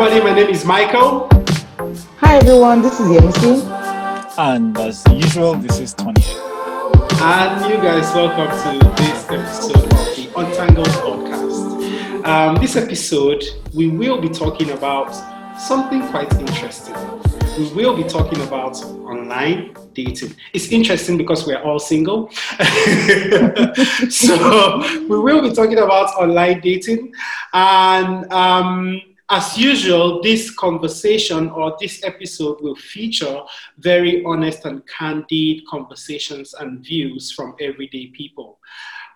everybody. My name is Michael. Hi, everyone. This is Yemisi. And as usual, this is Tony. And you guys, welcome to this episode of the Untangled podcast. Um, this episode, we will be talking about something quite interesting. We will be talking about online dating. It's interesting because we're all single. so we will be talking about online dating. And um, as usual, this conversation or this episode will feature very honest and candid conversations and views from everyday people.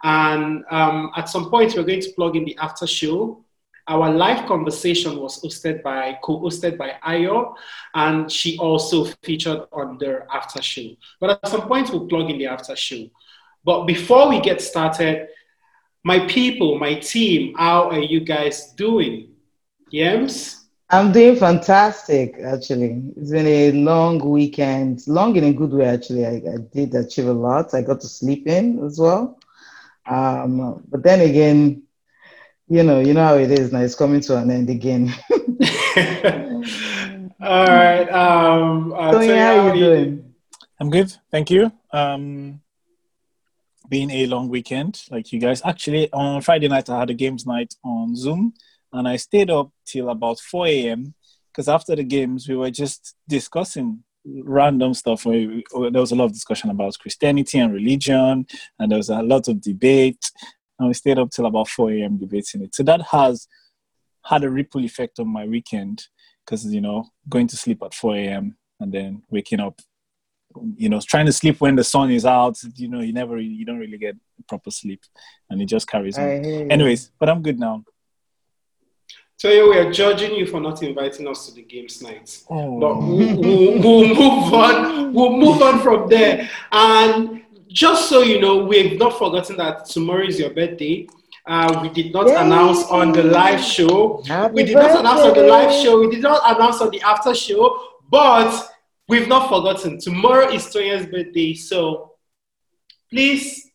And um, at some point, we're going to plug in the after show. Our live conversation was hosted by, co-hosted by Ayo, and she also featured on their after show. But at some point, we'll plug in the after show. But before we get started, my people, my team, how are you guys doing? Yems? I'm doing fantastic, actually. It's been a long weekend, long in a good way, actually. I, I did achieve a lot. I got to sleep in as well. Um, but then again, you know, you know how it is now. It's coming to an end again. All right. Um, so, yeah, how are you doing? I'm good, thank you. Um, been a long weekend, like you guys. Actually, on Friday night, I had a games night on Zoom and I stayed up till about 4 a.m. because after the games we were just discussing random stuff. We, there was a lot of discussion about Christianity and religion, and there was a lot of debate, and we stayed up till about 4 a.m. debating it. So that has had a ripple effect on my weekend because you know going to sleep at 4 a.m. and then waking up you know trying to sleep when the sun is out you know you never you don't really get proper sleep and it just carries on anyways but i'm good now so we are judging you for not inviting us to the games night. Oh. But we'll, we'll, we'll, move on. We'll move on from there. And just so you know, we've not forgotten that tomorrow is your birthday. Uh, we did not Yay. announce on the live show. Happy we did birthday. not announce on the live show. We did not announce on the after show. But we've not forgotten. Tomorrow is Tony's birthday. So please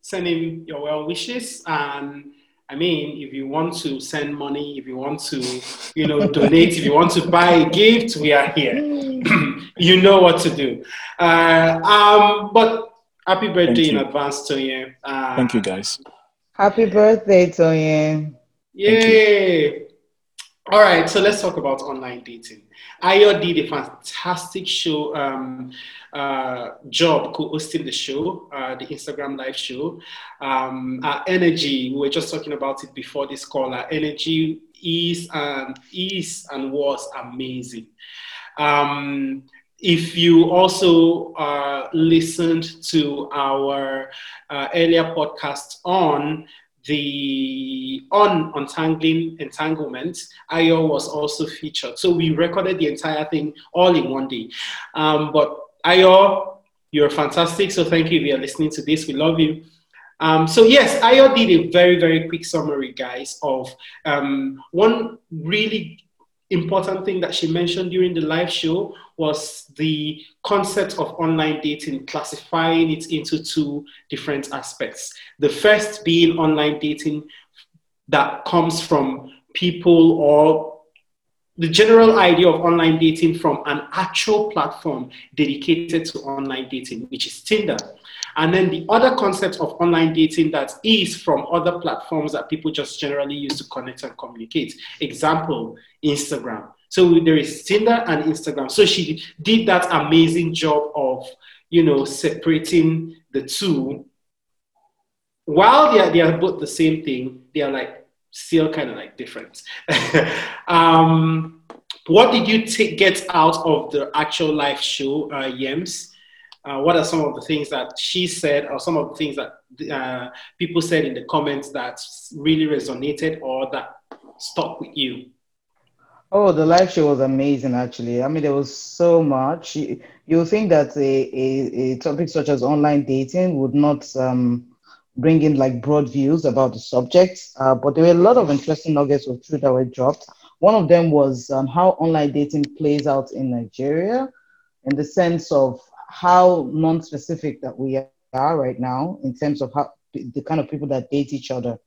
send him your well wishes and I mean, if you want to send money, if you want to, you know, donate, if you want to buy a gift, we are here. you know what to do. Uh, um, but happy birthday in advance, Tony. Uh, Thank you, guys. Happy birthday, Tony. Yay! All right, so let's talk about online dating. Ayo did a fantastic show um, uh, job co-hosting the show, uh, the Instagram live show. Um, our energy, we were just talking about it before this call. Our energy is and is and was amazing. Um, if you also uh, listened to our uh, earlier podcast on the on untangling entanglement, Ayo was also featured. So we recorded the entire thing all in one day. Um, but Ayo, you're fantastic. So thank you if you're listening to this. We love you. Um, so yes, Ayo did a very, very quick summary, guys, of um, one really important thing that she mentioned during the live show was the concept of online dating, classifying it into two different aspects. The first being online dating that comes from people or the general idea of online dating from an actual platform dedicated to online dating, which is Tinder. And then the other concept of online dating that is from other platforms that people just generally use to connect and communicate. Example, Instagram. So there is Tinder and Instagram. So she did that amazing job of, you know, separating the two. While they are, they are both the same thing, they are like still kind of like different. um, what did you take, get out of the actual live show, uh, Yems? uh, what are some of the things that she said or some of the things that uh, people said in the comments that really resonated or that stuck with you? Oh, the live show was amazing, actually. I mean, there was so much. You, you think that a, a, a, topic such as online dating would not um, bring in like broad views about the subject, uh, but there were a lot of interesting nuggets of truth that were dropped. One of them was um, how online dating plays out in Nigeria in the sense of how non-specific that we are right now in terms of how the kind of people that date each other.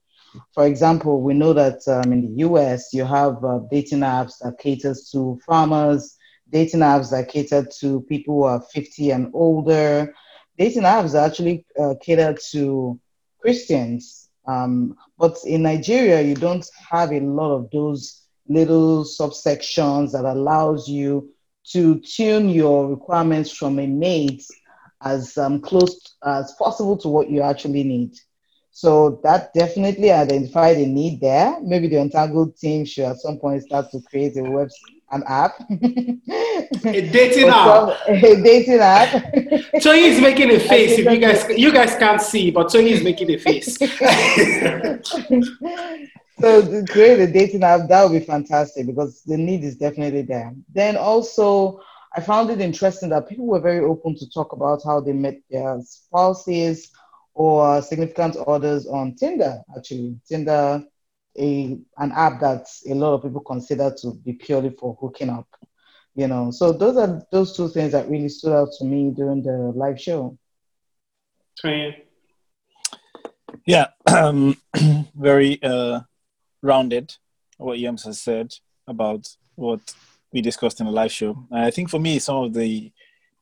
For example, we know that um, in the US, you have uh, dating apps that caters to farmers, dating apps that cater to people who are 50 and older. Dating apps actually uh, cater to Christians. Um, but in Nigeria, you don't have a lot of those little subsections that allows you to tune your requirements from a mate as um, close as possible to what you actually need. So that definitely identified a need there. Maybe the Untangled team should at some point start to create a web an app. a dating app. a dating app. Tony is making a face. If you guys you guys can't see, but Tony is making a face. so create a dating app, that would be fantastic because the need is definitely there. Then also I found it interesting that people were very open to talk about how they met their spouses or significant others on Tinder. Actually, Tinder, a an app that a lot of people consider to be purely for hooking up. You know, so those are those two things that really stood out to me during the live show. Yeah, um, very uh, rounded. What Yems has said about what we discussed in the live show. I think for me, some of the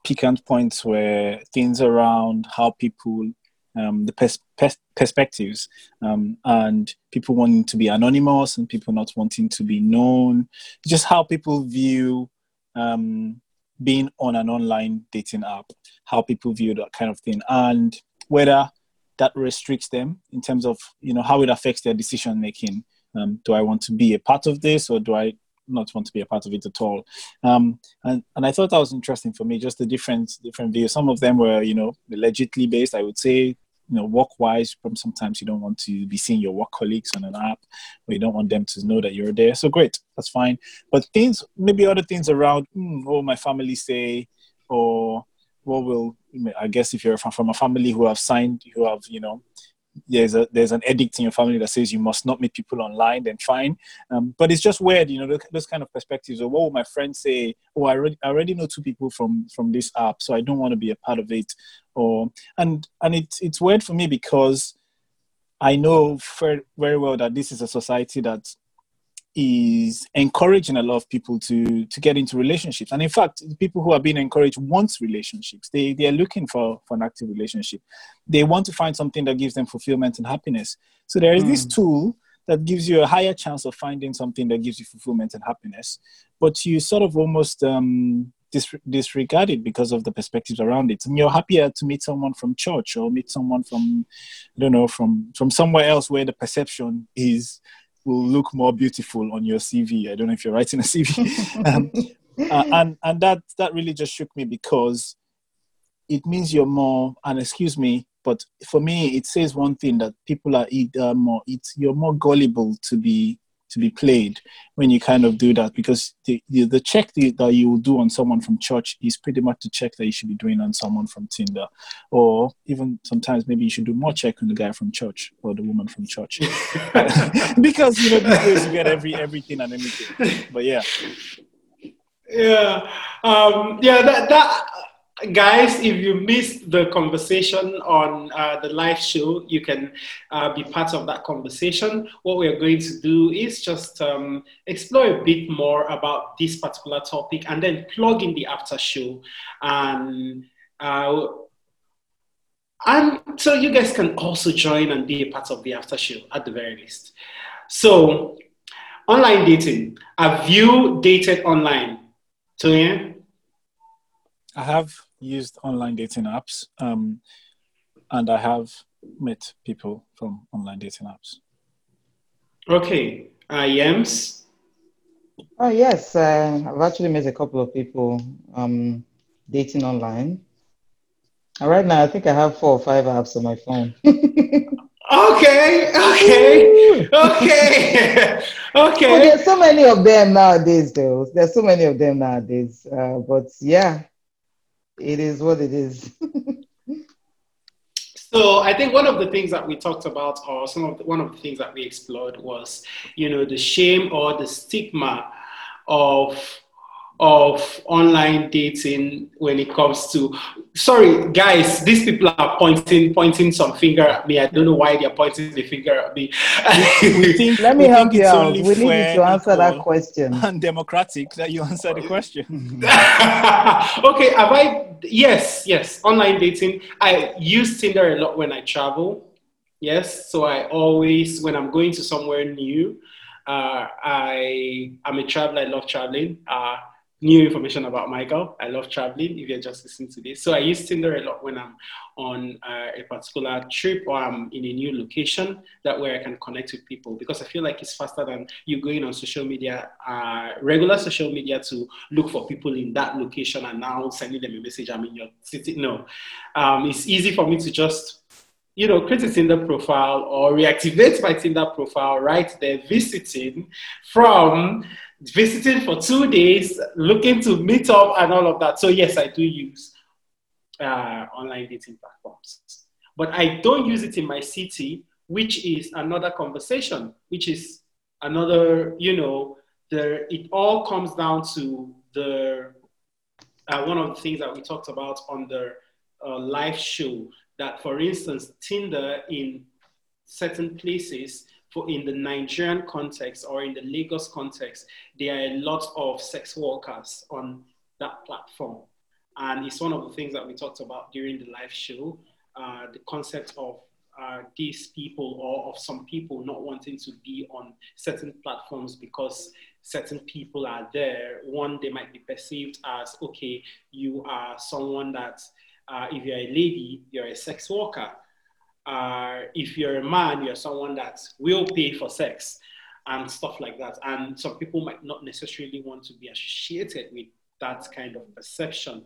piquant points were things around how people, um, the pers- pers- perspectives, um, and people wanting to be anonymous and people not wanting to be known. Just how people view um, being on an online dating app, how people view that kind of thing, and whether that restricts them in terms of you know how it affects their decision making. Um, do I want to be a part of this, or do I not want to be a part of it at all. Um, and and I thought that was interesting for me, just the different different views. Some of them were, you know, legitimately based. I would say, you know, work wise. From sometimes you don't want to be seeing your work colleagues on an app, or you don't want them to know that you're there. So great, that's fine. But things, maybe other things around, hmm, what will my family say, or what will I guess if you're from a family who have signed, who have you know there's a there's an edict in your family that says you must not meet people online, then fine. Um, but it's just weird, you know, those, kind of perspectives. Or what will my friends say? Oh, I already, I already know two people from from this app, so I don't want to be a part of it. Or and and it's it's weird for me because I know very, very well that this is a society that is encouraging a lot of people to to get into relationships. And in fact people who are being encouraged want relationships. They they are looking for for an active relationship. They want to find something that gives them fulfillment and happiness. So there is mm. this tool that gives you a higher chance of finding something that gives you fulfillment and happiness but you sort of almost um, dis- disregard it because of the perspectives around it. And you're happier to meet someone from church or meet someone from i don't know from from somewhere else where the perception is will look more beautiful on your CV. I don't know if you're writing a CV, um, uh, and and that that really just shook me because it means you're more. And excuse me, but for me, it says one thing that people are either more. It's you're more gullible to be to be played when you kind of do that because the, the, the check the, that you will do on someone from church is pretty much the check that you should be doing on someone from Tinder. Or even sometimes maybe you should do more check on the guy from church or the woman from church. because, you know, these days you get every everything and anything. But yeah. Yeah. Um, yeah, that, that guys if you missed the conversation on uh, the live show you can uh, be part of that conversation. What we're going to do is just um, explore a bit more about this particular topic and then plug in the after show. And uh, and so you guys can also join and be a part of the after show at the very least. So online dating. Have you dated online? Tonya? I have used online dating apps, um, and I have met people from online dating apps. Okay, uh, Yems. Oh yes, uh, I've actually met a couple of people um, dating online. And right now, I think I have four or five apps on my phone. okay, okay, okay, okay. Well, there's so many of them nowadays, though. There's so many of them nowadays. Uh, but yeah, it is what it is. so I think one of the things that we talked about, or some of the, one of the things that we explored, was you know the shame or the stigma of of online dating when it comes to sorry guys these people are pointing pointing some finger at me i don't know why they're pointing the finger at me think, Let me help you out. We need you to answer that question. and democratic that you answer the question. okay have i yes yes online dating i use tinder a lot when i travel yes so i always when i'm going to somewhere new uh, i i'm a traveler i love traveling uh, new information about michael i love traveling if you're just listening to this. So i use tinder a lot when i'm on uh, a particular trip or i'm in a new location that way i can connect with people because i feel like it's faster than you going on social media uh, regular social media to look for people in that location and now sending them a message i'm in your city. No. Um, it's easy for me to just you know, create a Tinder profile or reactivate my Tinder profile right there, visiting from visiting for two days, looking to meet up and all of that. So, yes, I do use uh, online dating platforms, but I don't use it in my city, which is another conversation, which is another, you know, the, it all comes down to the uh, one of the things that we talked about on the uh, live show that, for instance, Tinder in certain places, for in the Nigerian context or in the Lagos context, there are a lot of sex workers on that platform. And it's one of the things that we talked about during the live show uh, the concept of uh, these people or of some people not wanting to be on certain platforms because certain people are there. One, they might be perceived as okay, you are someone that uh, if you're a lady, you're a sex worker. Uh, if you're a man, you're someone that will pay for sex and stuff like that. And some people might not necessarily want to be associated with that kind of perception.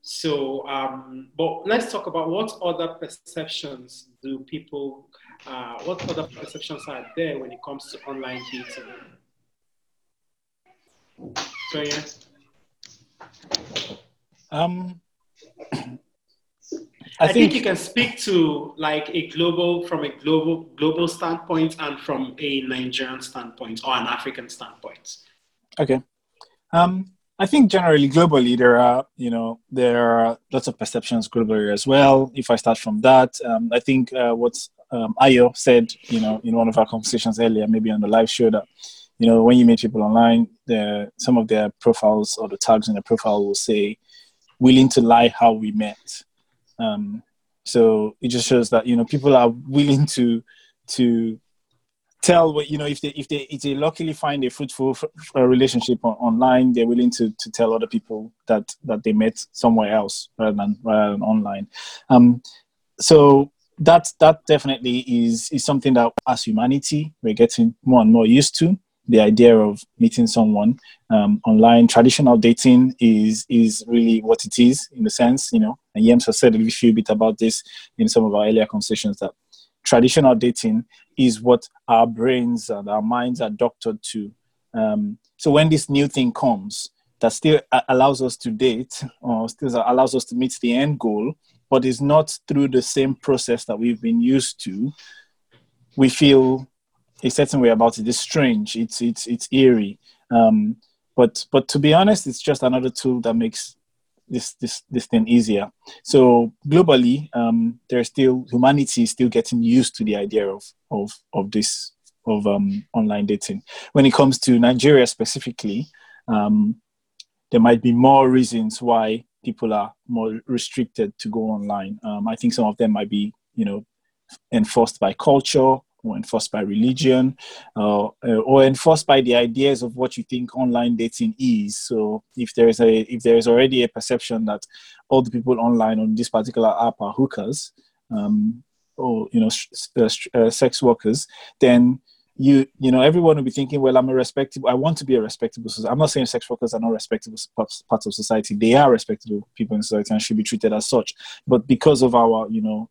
So, um, but let's talk about what other perceptions do people, uh, what other perceptions are there when it comes to online dating? So, yeah. Um, I, I think, think you can speak to like a global from a global global standpoint and from a Nigerian standpoint or an African standpoint. Okay. Um, I think generally globally there are you know there are lots of perceptions globally as well. If I start from that, um, I think uh, what um, Ayo said you know in one of our conversations earlier, maybe on the live show that you know when you meet people online, the some of their profiles or the tags in their profile will say willing to lie how we met. Um, so it just shows that you know people are willing to to tell what you know if they if they if they luckily find a fruitful relationship on, online they're willing to to tell other people that that they met somewhere else rather than rather than online. Um so that that definitely is is something that as humanity we're getting more and more used to the idea of meeting someone um, online traditional dating is is really what it is in a sense you know and Yems has said a few bit about this in some of our earlier conversations that traditional dating is what our brains and our minds are doctored to. Um, so when this new thing comes that still allows us to date or still allows us to meet the end goal, but is not through the same process that we've been used to, we feel a certain way about it. It's strange. It's it's it's eerie. Um, but but to be honest, it's just another tool that makes this this this thing easier. So globally, um, there's still humanity is still getting used to the idea of of of this of um, online dating. When it comes to Nigeria specifically, um, there might be more reasons why people are more restricted to go online. Um, I think some of them might be, you know, enforced by culture or enforced by religion uh, or enforced by the ideas of what you think online dating is. So if there is a if there is already a perception that all the people online on this particular app are hookers um, or you know uh, uh, sex workers then you you know everyone will be thinking well i'm a respectable i want to be a respectable i'm not saying sex workers are not respectable parts of society. They are respectable people in society and should be treated as such. But because of our you know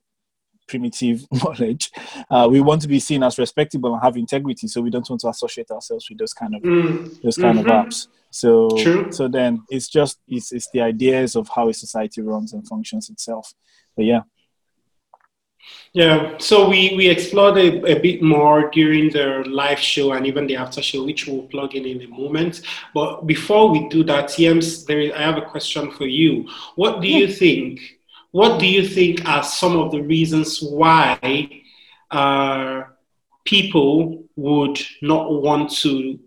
primitive knowledge. Uh, we want to be seen as respectable and have integrity, so we don't want to associate ourselves with those kind of Mm, those kind mhm. of apps. So True. so then it's just it's it's the ideas of how a society runs and functions itself. But yeah, Yeah, so we, we explored a, a, bit more during the live show and even the after show, which we'll plug in in a moment. But before we do that, Yems, there is, I have a question for you. What do you think? What do you think are some of the reasons why uh, people would not want to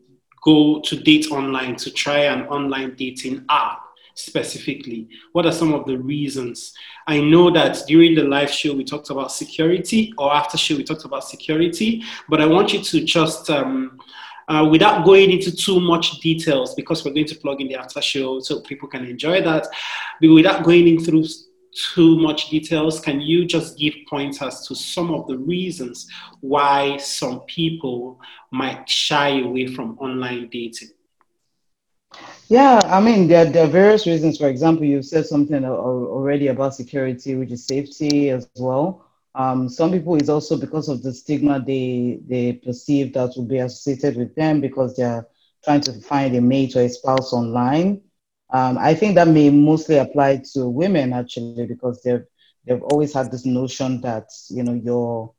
go to date online to try an online dating app? specifically? What are some of the reasons? I know that during the live show we talked about security, or after show we talked about security, but I want you to just, um, uh, without going into too much details, because we're going to plug in the after show so people can enjoy that, but without going in through too much details, can you just give pointers to some of the reasons why some people might shy away from online dating? Yeah, I mean, there, there are various reasons. For example, you've said something already about security, which is safety as well. Um, some people is also because of the stigma they they perceive that will be associated with them because they're trying to find a mate or a spouse online. Um, I think that may mostly apply to women actually because they've they've always had this notion that you know your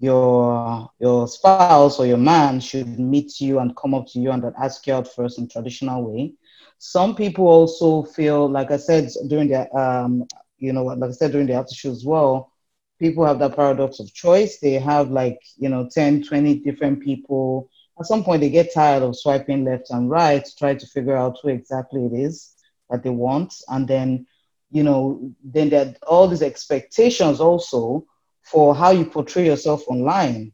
your your spouse or your man should meet you and come up to you and ask you out first in traditional way. Some people also feel, like I said during the, um, you know, like I said during the after show as well, people have that paradox of choice. They have like, you know, 10, 20 different people. At some point, they get tired of swiping left and right to try to figure out who exactly it is that they want. And then, you know, then there are all these expectations also for how you portray yourself online.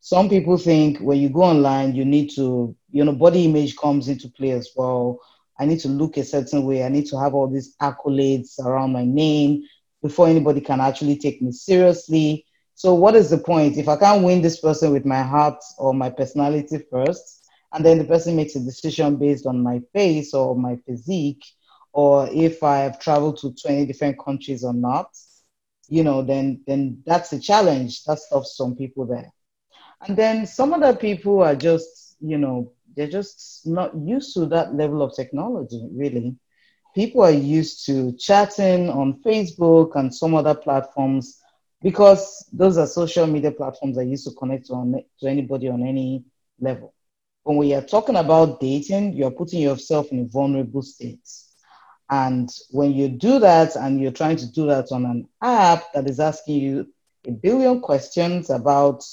Some people think when you go online, you need to, you know, body image comes into play as well. I need to look a certain way. I need to have all these accolades around my name before anybody can actually take me seriously. So, what is the point? If I can't win this person with my heart or my personality first, and then the person makes a decision based on my face or my physique, or if I have traveled to 20 different countries or not, you know, then then that's a challenge. That stops some people there. And then some other people are just, you know, they're just not used to that level of technology, really. People are used to chatting on Facebook and some other platforms because those are social media platforms that used to connect to, on, to anybody on any level. When we are talking about dating, you're putting yourself in a vulnerable state. And when you do that and you're trying to do that on an app that is asking you a billion questions about,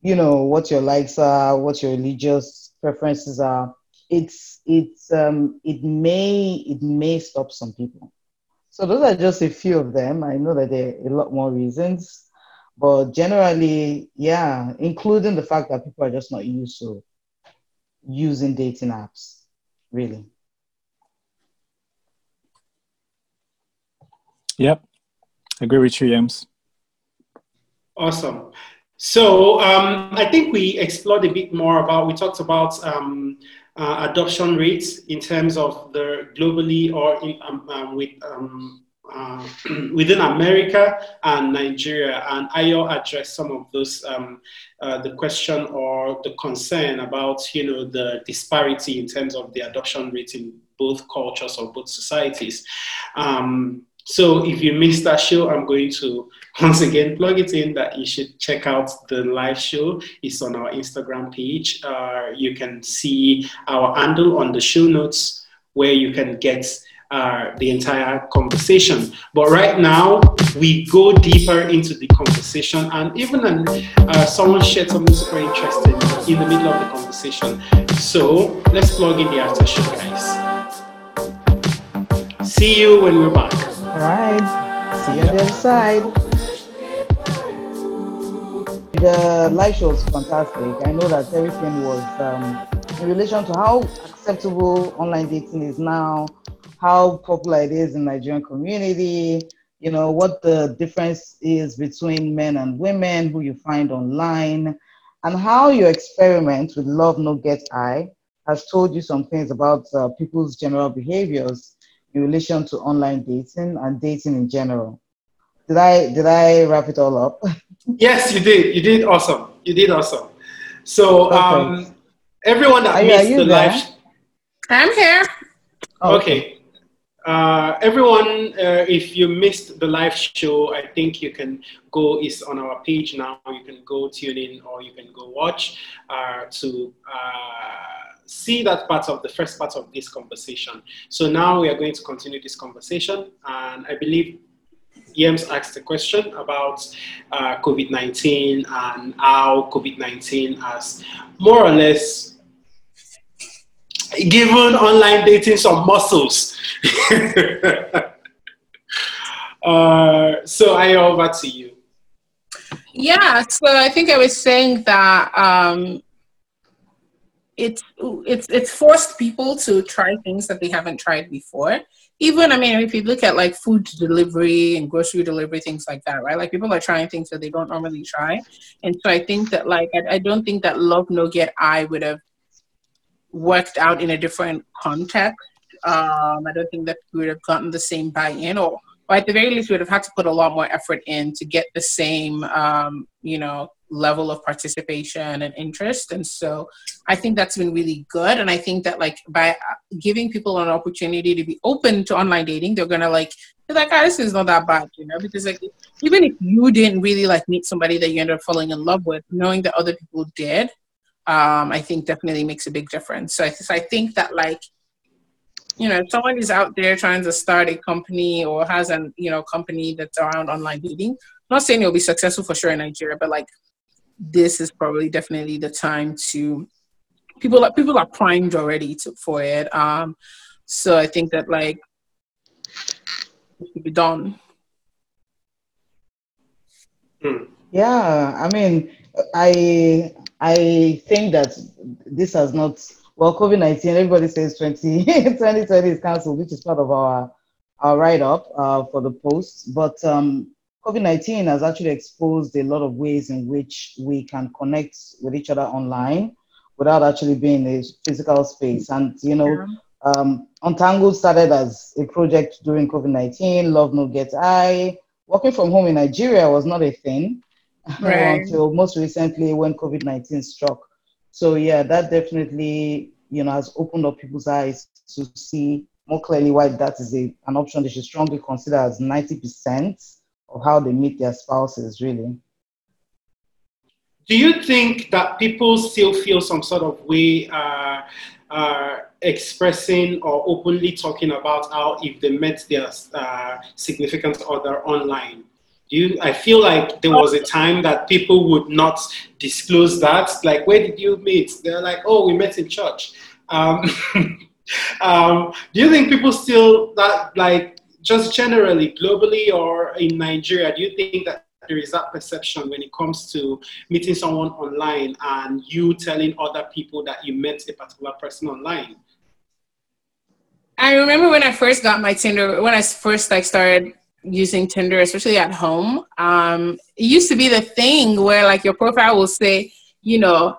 you know, what your likes are, what your religious preferences are, it's it's um, it may it may stop some people. So those are just a few of them. I know that there are a lot more reasons, but generally, yeah, including the fact that people are just not used to using dating apps, really. Yep, agree with you, Yems. Awesome. So um, I think we explored a bit more about, we talked about um, uh, adoption rates in terms of the globally or in, um, um with, um, uh, within America and Nigeria. And I'll address some of those, um, uh, the question or the concern about, you know, the disparity in terms of the adoption rate in both cultures or both societies. Um, so if you missed that show, I'm going to once again plug it in that you should check out the live show. It's on our Instagram page. Uh, you can see our handle on the show notes where you can get uh, the entire conversation. But right now, we go deeper into the conversation, and even uh, someone shared something super interesting in the middle of the conversation. So let's plug in the after show, guys. See you when we're back. All right. See you on the other side. The live show was fantastic. I know that everything was um, in relation to how acceptable online dating is now, how popular it is in Nigerian community, you know, what the difference is between men and women who you find online, and how your experiment with Love No Get I has told you some things about uh, people's general behaviors in relation to online dating and dating in general. Did I did I wrap it all up? yes, you did. You did awesome. You did awesome. So um, everyone that are missed you, the live. I'm here. Oh, okay. Uh, everyone, uh, if you missed the live show, I think you can go, it's on our page now. You can go tune in or you can go watch uh, to uh, see that part of the first part of this conversation. So now we are going to continue this conversation. And I believe Yems asked a question about uh, COVID 19 and how COVID 19 has more or less given online dating some muscles. uh, so I over to you. Yeah, so I think I was saying that um, it's it's it's forced people to try things that they haven't tried before. Even I mean, if you look at like food delivery and grocery delivery, things like that, right? Like people are trying things that they don't normally try, and so I think that like I, I don't think that Love No Get I would have worked out in a different context. Um, I don't think that we would have gotten the same buy-in, or, or at the very least, we would have had to put a lot more effort in to get the same, um, you know, level of participation and interest. And so, I think that's been really good. And I think that like by giving people an opportunity to be open to online dating, they're gonna like be like, ah, this is not that bad, you know, because like even if you didn't really like meet somebody that you ended up falling in love with, knowing that other people did um, I think definitely makes a big difference. So I, so I think that like, you know, if someone is out there trying to start a company or has an, you know, company that's around online dating, I'm not saying it'll be successful for sure in Nigeria, but like this is probably definitely the time to people are people are primed already to, for it. Um, so I think that like it should be done. Hmm. Yeah, I mean, I I think that this has not, well, COVID 19, everybody says 20, 2020 is cancelled, which is part of our, our write up uh, for the post. But um, COVID 19 has actually exposed a lot of ways in which we can connect with each other online without actually being in a physical space. And, you know, um, Untangled started as a project during COVID 19, Love No Get I. Working from home in Nigeria was not a thing right. until most recently when COVID 19 struck. So, yeah, that definitely you know has opened up people's eyes to see more clearly why that is a, an option they should strongly consider as 90% of how they meet their spouses, really. Do you think that people still feel some sort of way uh, uh, expressing or openly talking about how if they met their uh, significant other online, do you i feel like there was a time that people would not disclose that. Like where did you meet? They're like oh we met in church. Um, um, do you think people still that like just generally globally or in nigeria do you think that there is that perception when it comes to meeting someone online and you telling other people that you met a particular person online i remember when i first got my tinder when i first like started using Tinder, especially at home. Um, it used to be the thing where like your profile will say, you know,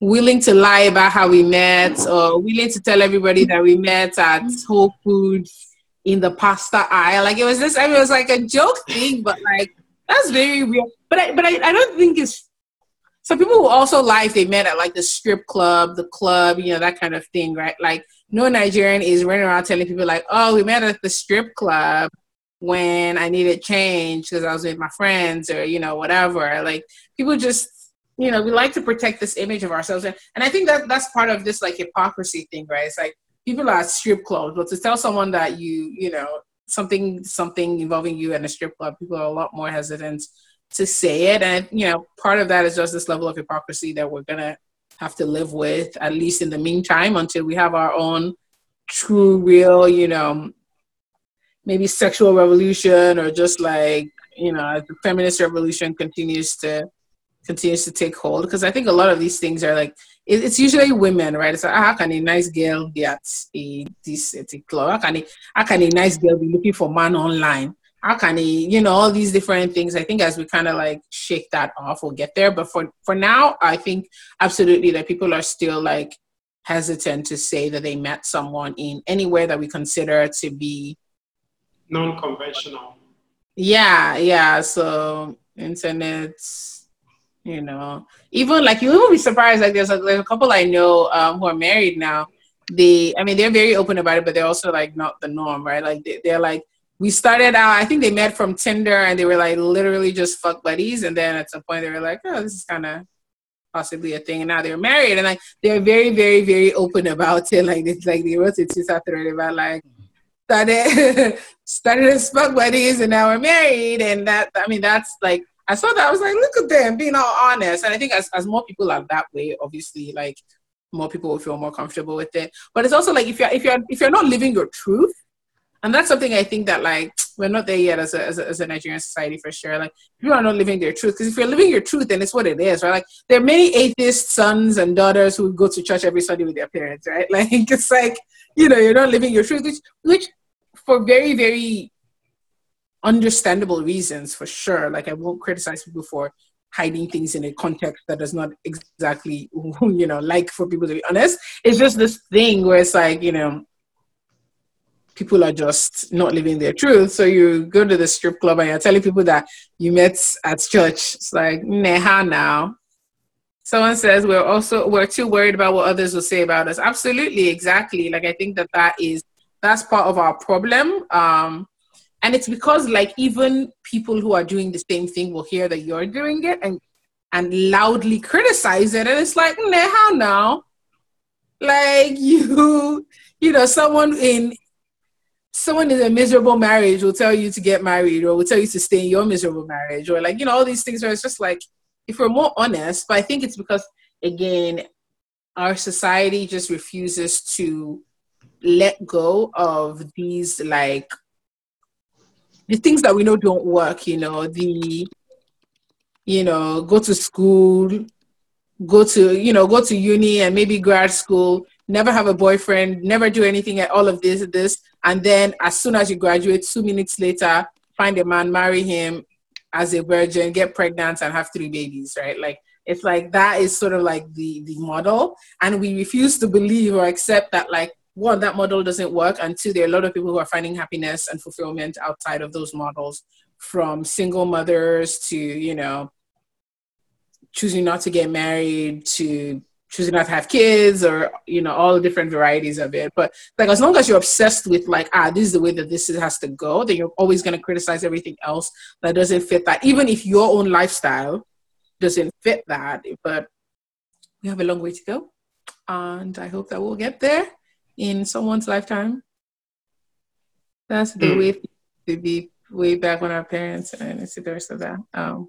willing to lie about how we met or willing to tell everybody that we met at Whole Foods in the pasta aisle. Like it was this, I mean, it was like a joke thing, but like that's very real. But I, but I, I don't think it's. Some people will also lie if they met at like the strip club, the club, you know, that kind of thing, right? Like no Nigerian is running around telling people like, oh, we met at the strip club when I needed change because I was with my friends or, you know, whatever. Like people just, you know, we like to protect this image of ourselves. And, and I think that that's part of this like hypocrisy thing, right? It's like people are strip clubs, but to tell someone that you, you know, something, something involving you in a strip club, people are a lot more hesitant to say it. And, you know, part of that is just this level of hypocrisy that we're to have to live with, at least in the meantime, until we have our own true, real, you know, maybe sexual revolution or just like you know the feminist revolution continues to continues to take hold because I think a lot of these things are like it's usually women, right? It's like ah, how can a nice girl get a this at a club? How can a how can a nice girl be looking for man online? How can a you know all these different things? I think as we kind of like shake that off, we'll get there. But for for now, I think absolutely that people are still like hesitant to say that they met someone in anywhere that we consider to be non-conventional. Yeah, yeah. So internet, you know, even like you will be surprised. Like there's a, there's a couple I know um, who are married now, they I mean they're very open about it, but they're also like not the norm, right? Like they, they're like we started out I think they met from Tinder and they were like literally just fuck buddies and then at some point they were like, Oh, this is kinda possibly a thing and now they're married and like they're very, very, very open about it. Like it's like they wrote a Twitter thread about like started started as fuck buddies and now we're married and that I mean that's like I saw that I was like, look at them being all honest. And I think as, as more people are that way, obviously like more people will feel more comfortable with it. But it's also like if you're if you're if you're not living your truth, and that's something I think that like we're not there yet as a, as a, as a Nigerian society for sure. Like you are not living their truth because if you're living your truth, then it's what it is, right? Like there are many atheist sons and daughters who go to church every Sunday with their parents, right? Like it's like you know you're not living your truth, which which for very very understandable reasons for sure. Like I won't criticize people for hiding things in a context that does not exactly you know like for people to be honest. It's just this thing where it's like you know people are just not living their truth. So you go to the strip club and you're telling people that you met at church. It's like nah now? Someone says we're also we're too worried about what others will say about us. Absolutely exactly. Like i think that that is that's part of our problem. Um and it's because like even people who are doing the same thing will hear that you're doing it and and loudly criticize it. And it's like nah, how now like you you know someone in someone in a miserable marriage will tell you to get married or will tell you to stay in your miserable marriage or like you know all these things where it's just like if we're more honest but i think it's because again our society just refuses to let go of these like the things that we know don't work, you know, the, you know, go to school, go to, you know, go to uni and maybe grad school, never have a boyfriend, never do anything at all of this, this. And then as soon as you graduate, two minutes later, find a man, marry him as a virgin, get pregnant and have three babies, right? Like, it's like that is sort of like the the model and we refuse to believe or accept that like one, that model doesn't work, and two, there are a lot of people who are finding happiness and fulfillment outside of those models, from single mothers to, you know, choosing not to get married to choosing not to have kids or you know all the different varieties of it. But like as long as you're obsessed with like ah this is the way that this has to go then you're always going to criticize everything else that doesn't fit that. Even if your own lifestyle doesn't fit that but we have a long way to go and i hope that we'll get there in someone's lifetime. That's the mm. way to be way back when our parents and it's the rest of that. Um,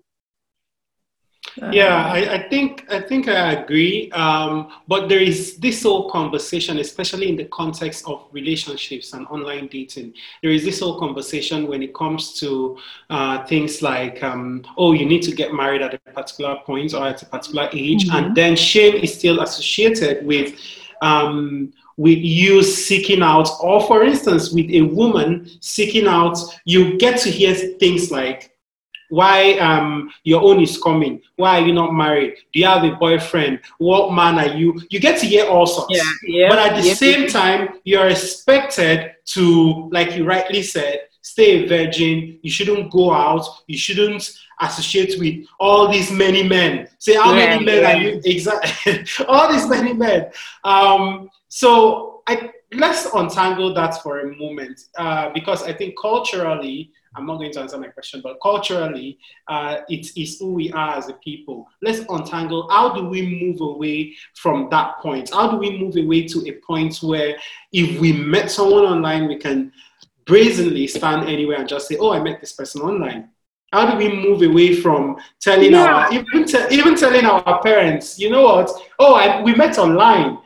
yeah, I, I, think I think I agree. Um, but there is this whole conversation, especially in the context of relationships and online dating. There is this whole conversation when it comes to uh, things like, um, oh, you need to get married at a particular point or at a particular age, mm-hmm. and then shame is still associated with. Um, with you seeking out, or for instance, with a woman seeking out, you get to hear things like, why um, your own is coming? Why are you not married? Do you have a boyfriend? What man are you? You get to hear all sorts. Yeah, yeah, but at the yep, same time, you're expected to, like you rightly said, stay a virgin. You shouldn't go out. You shouldn't associate with all these many men. Say, how yeah, many men yeah. are you? Exactly. all these many men. Um, so I, let's untangle that for a moment uh, because I think culturally, I'm not going to answer my question, but culturally, uh, it is who we are as a people. Let's untangle how do we move away from that point? How do we move away to a point where if we met someone online, we can brazenly stand anywhere and just say, Oh, I met this person online. How do we move away from telling yeah. our even, te- even telling our parents, you know what? Oh, I, we met online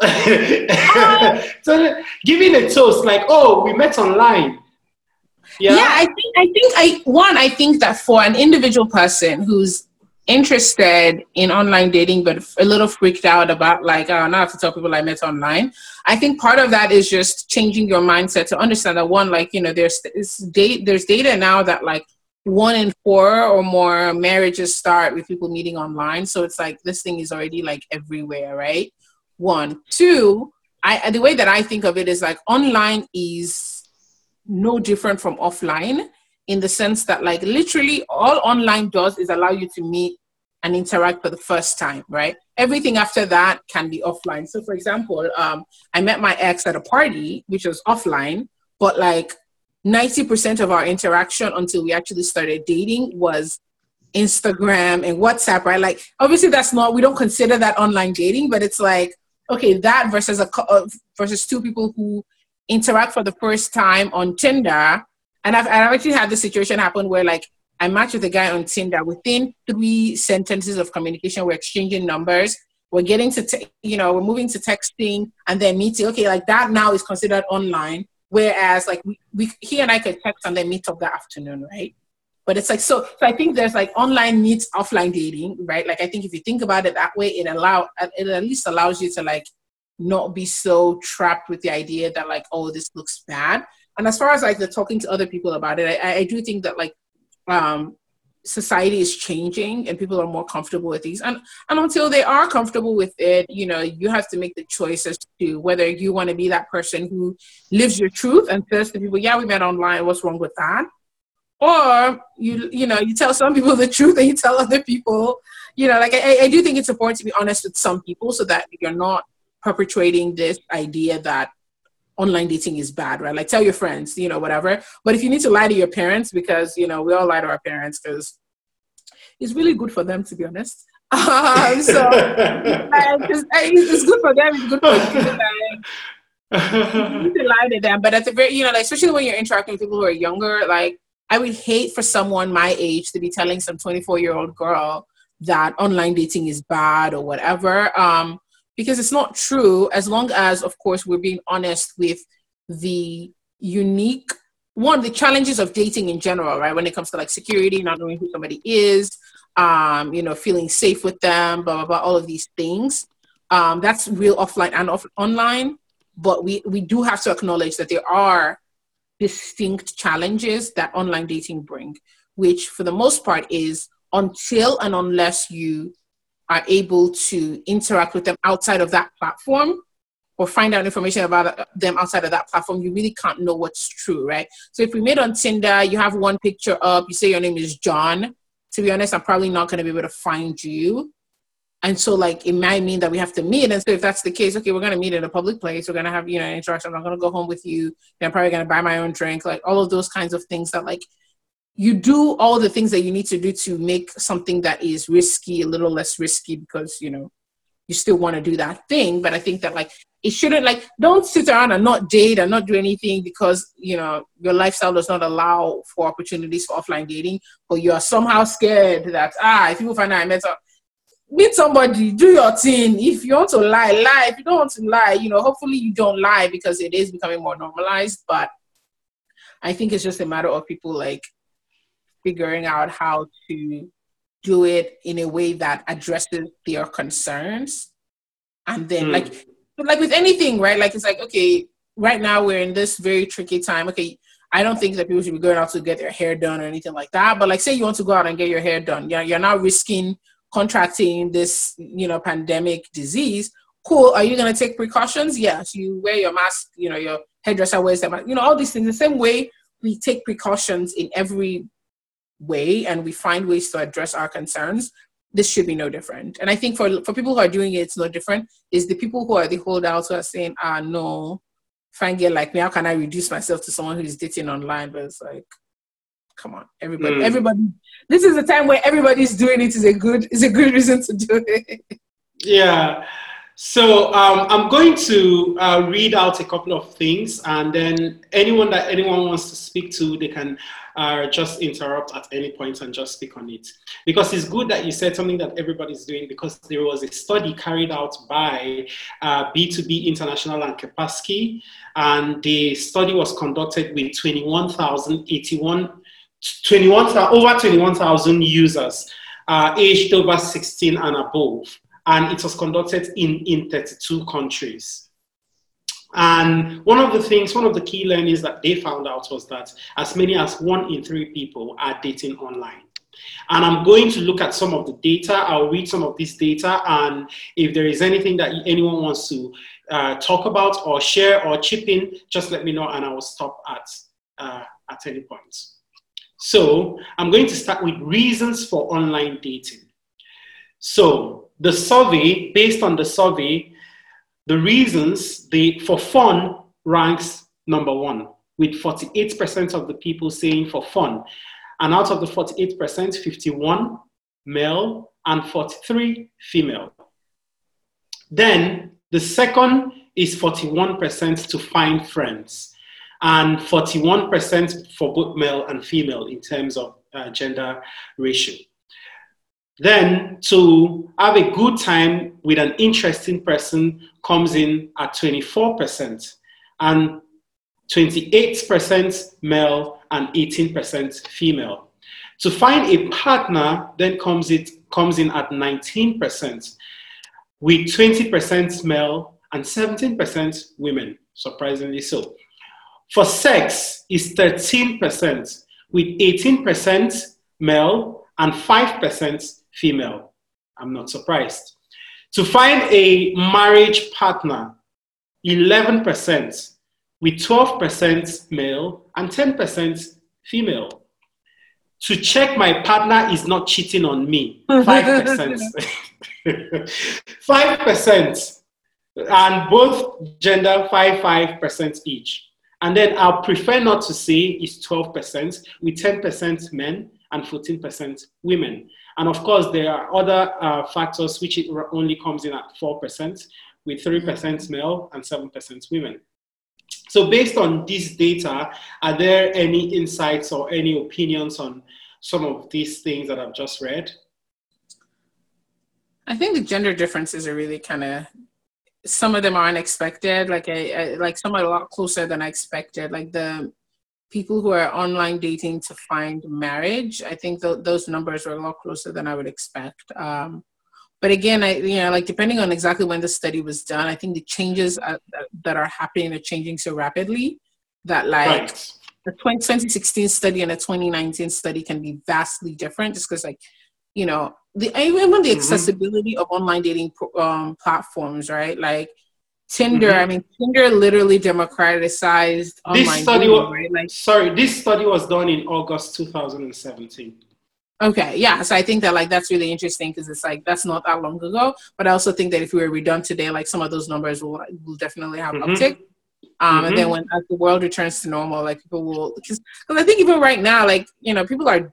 so giving a toast like, oh, we met online. Yeah? yeah, I think I think I one, I think that for an individual person who's interested in online dating but a little freaked out about like oh, now I have to tell people I met online. I think part of that is just changing your mindset to understand that one, like, you know, there's date there's data now that like one in four or more marriages start with people meeting online. So it's like this thing is already like everywhere, right? One, two. I the way that I think of it is like online is no different from offline in the sense that like literally all online does is allow you to meet and interact for the first time, right? Everything after that can be offline. So, for example, um, I met my ex at a party, which was offline, but like 90% of our interaction until we actually started dating was Instagram and WhatsApp, right? Like, obviously, that's not, we don't consider that online dating, but it's like, okay, that versus a uh, versus two people who interact for the first time on Tinder. And I've, I've actually had this situation happen where like I matched with a guy on Tinder. Within three sentences of communication, we're exchanging numbers. We're getting to, te- you know, we're moving to texting and then meeting. Okay, like that now is considered online. Whereas, like, we, we he and I could text and then meet up that afternoon, right? But it's like so. So I think there's like online meets offline dating, right? Like I think if you think about it that way, it allow it at least allows you to like not be so trapped with the idea that like, oh, this looks bad. And as far as like the talking to other people about it, I, I do think that like um, society is changing and people are more comfortable with these and and until they are comfortable with it you know you have to make the choice as to whether you want to be that person who lives your truth and says to people yeah we met online what's wrong with that or you you know you tell some people the truth and you tell other people you know like I, I do think it's important to be honest with some people so that you're not perpetuating this idea that online dating is bad, right? Like tell your friends, you know, whatever. But if you need to lie to your parents, because you know we all lie to our parents, because it's really good for them, to be honest. Um, so it's, it's, good for them. It's good for you. you need to lie to them, but at the very, you know, like especially when you're interacting with people who are younger, like I would hate for someone my age to be telling some 24 year old girl that online dating is bad or whatever. Um, because it's not true as long as of course we're being honest with the unique one the challenges of dating in general right when it comes to like security not knowing who somebody is um you know feeling safe with them blah blah blah all of these things um that's real offline and off- online but we we do have to acknowledge that there are distinct challenges that online dating bring which for the most part is until and unless you are able to interact with them outside of that platform or find out information about them outside of that platform, you really can't know what's true, right? So if we meet on Tinder, you have one picture up, you say your name is John. To be honest, I'm probably not going to be able to find you. And so, like, it might mean that we have to meet. And so, if that's the case, okay, we're going to meet in a public place. We're going to have, you know, an interaction. I'm not going to go home with you. I'm probably going to buy my own drink. Like, all of those kinds of things that, like, you do all the things that you need to do to make something that is risky a little less risky because you know you still want to do that thing but i think that like it shouldn't like don't sit around and not date and not do anything because you know your lifestyle does not allow for opportunities for offline dating but you are somehow scared that ah if people find out i met meet somebody do your thing. If you want to lie lie. If you don't want to lie you know hopefully you don't lie because it is becoming more normalized. But i think it's just a matter of people like figuring out how to do it in a way that addresses their concerns. And then mm. like like with anything right? Like it's like okay right now we're in this very tricky time. Okay i don't think that people should be going out to get their hair done or anything like that. But like say you want to go out and get your hair done. You're, you're not risking contracting this you know pandemic disease cool are you going to take precautions yes you wear your mask you know your hairdresser wears that mask you know all these things the same way we take precautions in every way and we find ways to address our concerns, this should be no different. And I think for for people who are doing it, it's no different. Is the people who are the holdouts who are saying, ah, no, fine girl like me, how can I reduce myself to someone who's dating online? But it's like, come on, everybody, mm. everybody. This is the time where everybody's doing it. Is a good is a good reason to do it. Yeah. So um, I'm going to uh, read out a couple of things, and then anyone that anyone wants to speak to, they can uh, just interrupt at any point and just speak on it. Because it's good that you said something that everybody's doing. Because there was a study carried out by uh, B2B International and Kaspersky, and the study was conducted with 21,081, 21, over 21,000 users uh, aged over 16 and above and it was conducted in, in 32 countries. And one of the things, one of the key learnings that they found out was that as many as one in three people are dating online. And I'm going to look at some of the data. I'll read some of this data, and if there is anything that anyone wants to uh, talk about or share or chip in, just let me know, and I will stop at uh, at any point. So I'm going to start with reasons for online dating. So the survey, based on the survey, the reasons the for fun ranks number one, with 48% of the people saying for fun. And out of the 48%, 51 male and 43 female. Then the second is 41% to find friends and 41% for both male and female in terms of uh, gender ratio. Then to have a good time with an interesting person comes in at 24% and 28% male and 18% female. To find a partner then comes, it, comes in at 19% with 20% male and 17% women, surprisingly so. For sex is 13% with 18% male and 5% female. I'm not surprised. To find a marriage partner, 11% with 12% male and 10% female. To check my partner is not cheating on me, 5%. 5%. And both gender, 5 5% each. And then I'll prefer not to say is 12%, with 10% men and 14% women. And of course, there are other uh, factors which it only comes in at 4%, with 3% male and 7% women. So, based on this data, are there any insights or any opinions on some of these things that I've just read? I think the gender differences are really kind of some of them are unexpected. Like I, I like some are a lot closer than I expected. Like the people who are online dating to find marriage, I think th- those numbers are a lot closer than I would expect. Um, but again, I you know like depending on exactly when the study was done, I think the changes are, that are happening are changing so rapidly that like. Right. The 2016 study and the 2019 study can be vastly different just because like you know the even the mm-hmm. accessibility mm-hmm. of online dating um, platforms right like Tinder, mm-hmm. I mean, Tinder literally democratized this study dating, was, right? Like, sorry, this study was done in August 2017. Okay, yeah. So I think that like that's really interesting because it's like that's not that long ago. But I also think that if we were redone today, like some of those numbers will will definitely have mm-hmm. uptick. Um, mm-hmm. and then when as the world returns to normal, like people will because I think even right now, like you know, people are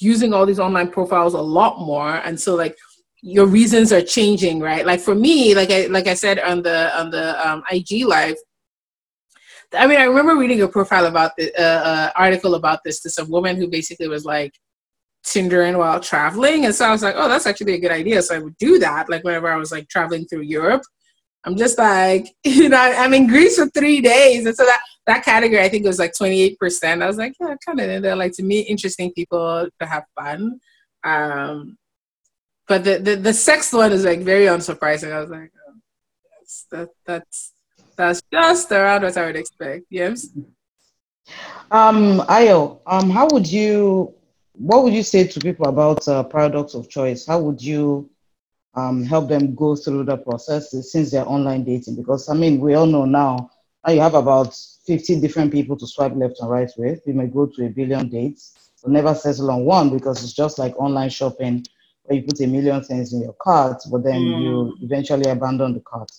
using all these online profiles a lot more, and so like your reasons are changing, right? Like for me, like I like I said on the on the um, IG live, I mean, I remember reading a profile about the uh, uh, article about this. to some woman who basically was like Tindering while traveling, and so I was like, oh, that's actually a good idea. So I would do that, like whenever I was like traveling through Europe. I'm just like, you know, I'm in Greece for three days, and so that that category I think it was like 28 percent. I was like, yeah, kind of. They're like to meet interesting people to have fun. Um, but the, the, the sex one is like very unsurprising. I was like, oh, that's, that, that's that's just around what I would expect. Yes. Um, Ayo, um, how would you, what would you say to people about uh, paradox of choice? How would you um, help them go through the process since they're online dating? Because I mean, we all know now, now you have about 50 different people to swipe left and right with. You may go to a billion dates, but never settle on one because it's just like online shopping where you put a million things in your cart, but then mm. you eventually abandon the cart?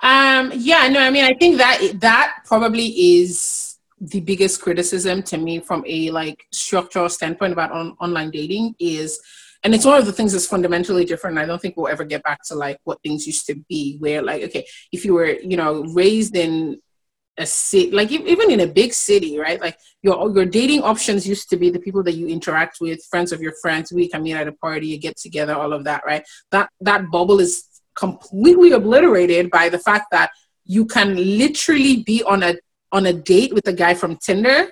Um, yeah, no, I mean, I think that that probably is the biggest criticism to me from a like structural standpoint about on, online dating is and it's one of the things that's fundamentally different i don't think we'll ever get back to like what things used to be where like okay if you were you know raised in a city, like even in a big city, right? Like your your dating options used to be the people that you interact with, friends of your friends. We can meet at a party, you get together, all of that, right? That that bubble is completely obliterated by the fact that you can literally be on a on a date with a guy from Tinder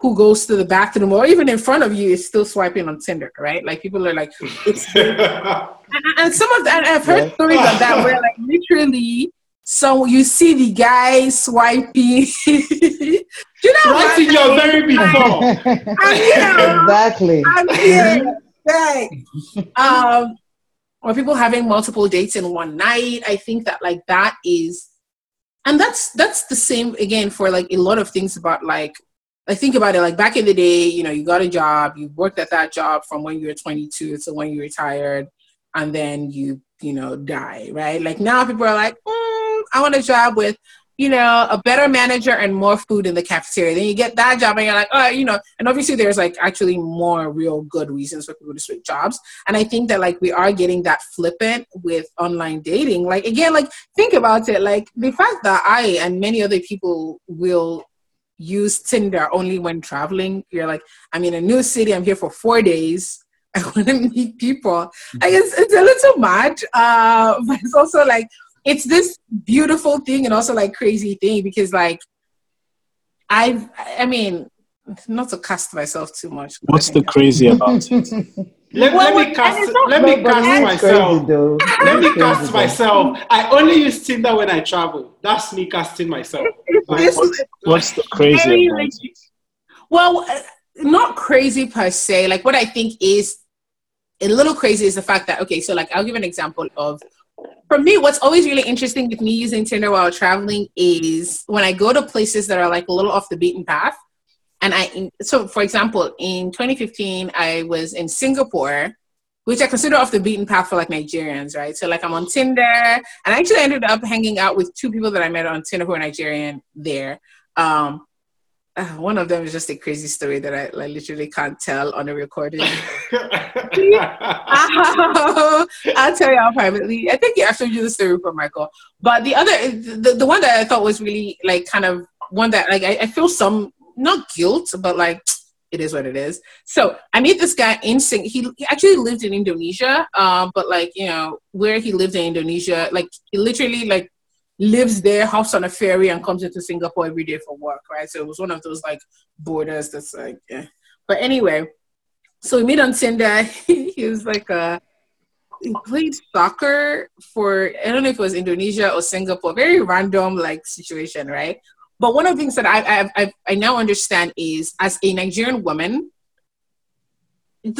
who goes to the bathroom or even in front of you is still swiping on Tinder, right? Like people are like, it's and, and some of that I've heard stories of that where like literally so you see the guy swiping. you know right in your very before. exactly. I'm here. Right. um, or people having multiple dates in one night. I think that like that is, and that's that's the same again for like a lot of things about like like think about it like back in the day you know you got a job you worked at that job from when you were 22 to when you retired and then you you know die right? Like now people are like mm, i want a job with you know a better manager and more food in the cafeteria. Then you get that job and you're like oh you know and obviously there's like actually more real good reasons for people to switch jobs and i think that like we are getting that flippant with online dating. Like again like think about it like the fact that i and many other people will use Tinder only when traveling. You're like, I'm in a new city, I'm here for four days. I want to meet people. I guess it's a little much, uh, but it's also like it's this beautiful thing and also like crazy thing because like I've I mean not to cast myself too much. What's the crazy about it? Let, Well, let me cast. Let me but cast myself. crazy. Let me It's crazy cast though. myself. I only use Tinder when I travel. That's me casting myself. Like, It's- What's the crazy Very, like- Well, uh, not crazy per se. Like what I think is a little crazy is the fact that okay, so like I'll give an example of for me, what's always really interesting with me using Tinder while traveling is when I go to places that are like a little off the beaten path. And I, so for example, in 2015, I was in Singapore, which I consider off the beaten path for like Nigerians, right? So like I'm on Tinder, and I actually ended up hanging out with two people that I met on Tinder who are Nigerian there. Um, uh, one of them is just a crazy story that I like, literally can't tell on a recording. I'll tell y'all privately. I think I showed you the story for Michael. But the other, the, the one that I thought was really like kind of one that like I, I feel some not guilt, but like it is what it is. So I meet this guy in Sing. He, he actually lived in Indonesia, um, but like you know where he lived in Indonesia, like he literally like lives there, hops on a ferry, and comes into Singapore every day for work, right? So it was one of those like borders that's like, yeah. But anyway, so we meet on Tinder. he was like a he played soccer for I don't know if it was Indonesia or Singapore. Very random like situation, right? But one of the things that I I I, now understand is as a Nigerian woman,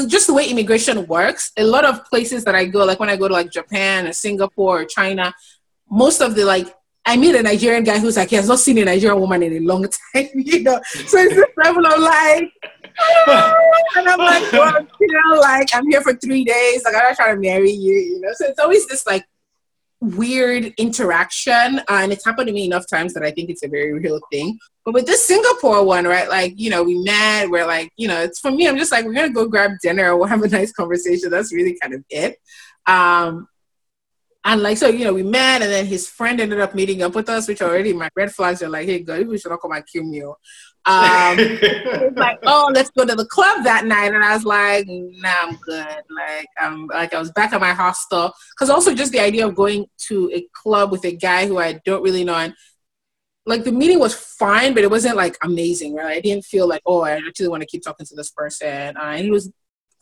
just the way immigration works. A lot of places that I go, like when I go to like Japan or Singapore or China, most of the like I meet a Nigerian guy who's like he has not seen a Nigerian woman in a long time, you know. So it's this level of like, and I'm like, well, you know, like I'm here for three days, like I'm not trying to marry you, you know. So it's always this like weird interaction, uh, and it's happened to me enough times that I think it's a very real thing. But with this Singapore one, right? Like, you know, we met. We're like, you know, it's for me. I'm just like, we're gonna go grab dinner. We'll have a nice conversation. That's really kind of it. Um, and like so, you know, we met, and then his friend ended up meeting up with us, which already my red flags are like, hey, girl, we should not come and kill me. Um, like, oh, let's go to the club that night, and I was like, nah, I'm good. Like, I'm like I was back at my hostel, because also just the idea of going to a club with a guy who I don't really know, and like the meeting was fine, but it wasn't like amazing, right? I didn't feel like, oh, I actually want to keep talking to this person, uh, and he was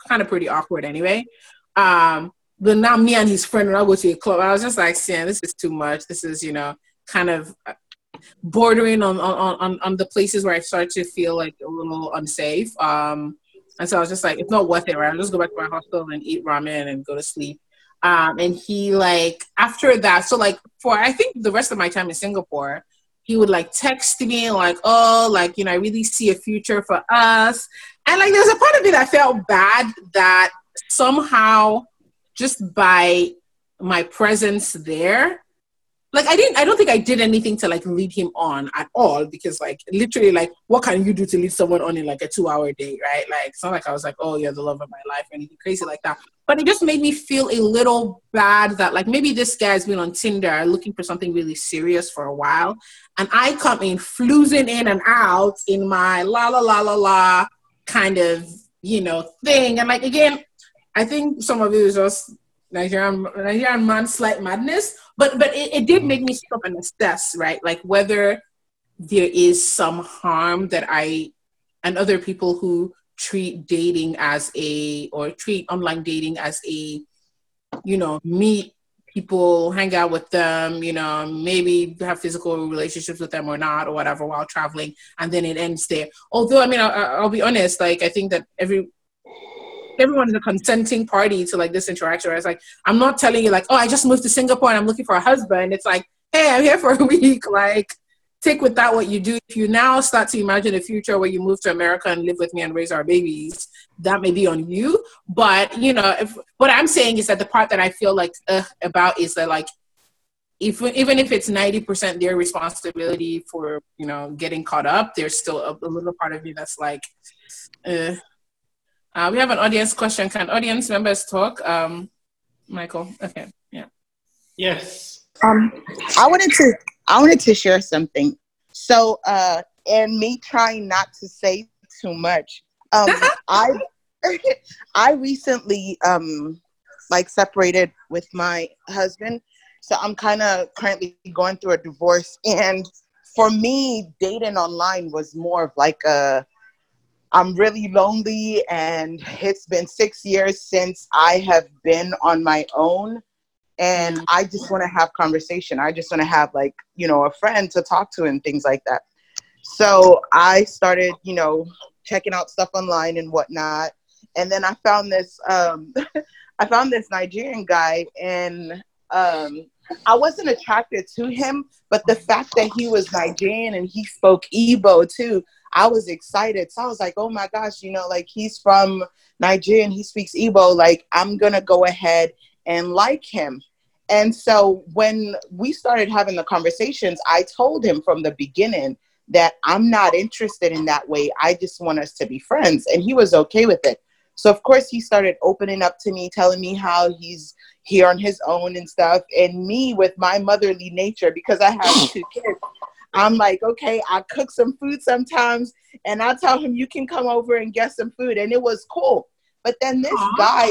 kind of pretty awkward anyway. Um, but now me and his friend, when I go to a club, I was just like, "Sam, this is too much. This is, you know, kind of uh, bordering on on, on, on the places where I start to feel like a little unsafe. Um, and so I was just like, it's not worth it, right? I'll just go back to my hostel and eat ramen and go to sleep. Um, and he like after that, so like for I think the rest of my time in Singapore, he would like text me like, oh, like you know, I really see a future for us. And like there's a part of me that felt bad that somehow just by my presence there like i didn't i don't think i did anything to like lead him on at all because like literally like what can you do to lead someone on in like a two hour date right? Like it's not like i was like oh you're the love of my life or anything crazy like that. But it just made me feel a little bad that like maybe this guy's been on tinder looking for something really serious for a while and i come in floozing in and out in my la la la la la kind of you know thing. And like again i think some of it is just Nigerian Nigerian man slight madness, but but it, it did make me stop and assess, right? Like whether there is some harm that I and other people who treat dating as a or treat online dating as a you know meet people hang out with them you know maybe have physical relationships with them or not or whatever while traveling and then it ends there although i mean I, i'll be honest like i think that every everyone is a consenting party to like this interaction. Where it's like, I'm not telling you like, oh, I just moved to Singapore and I'm looking for a husband. It's like, hey, I'm here for a week. Like, take with that what you do. If you now start to imagine a future where you move to America and live with me and raise our babies, that may be on you. But you know, if what I'm saying is that the part that I feel like uh, about is that like if even if it's 90% their responsibility for you know getting caught up there's still a, a little part of me that's like uh, uh, we have an audience question. Can audience members talk? Um michael okay yeah. Yes. Um i wanted to i wanted to share something. So uh and me trying not to say too much um i i recently um like separated with my husband. So I'm kind of currently going through a divorce. And for me, dating online was more of like a, I'm really lonely, and it's been six years since I have been on my own. And I just want to have conversation. I just want to have like, you know, a friend to talk to and things like that. So I started, you know, checking out stuff online and whatnot. And then I found this, um, I found this Nigerian guy, and um, I wasn't attracted to him, but the fact that he was Nigerian and he spoke Igbo too, I was excited. So I was like, oh my gosh, you know, like he's from Nigeria and he speaks Igbo. Like I'm gonna go ahead and like him. And so when we started having the conversations, I told him from the beginning that I'm not interested in that way. I just want us to be friends. And he was okay with it. So of course he started opening up to me, telling me how he's here on his own and stuff. And me with my motherly nature, because I have two kids, I'm like, okay, I cook some food sometimes, and I tell him you can come over and get some food, and it was cool. But then this Aww. guy,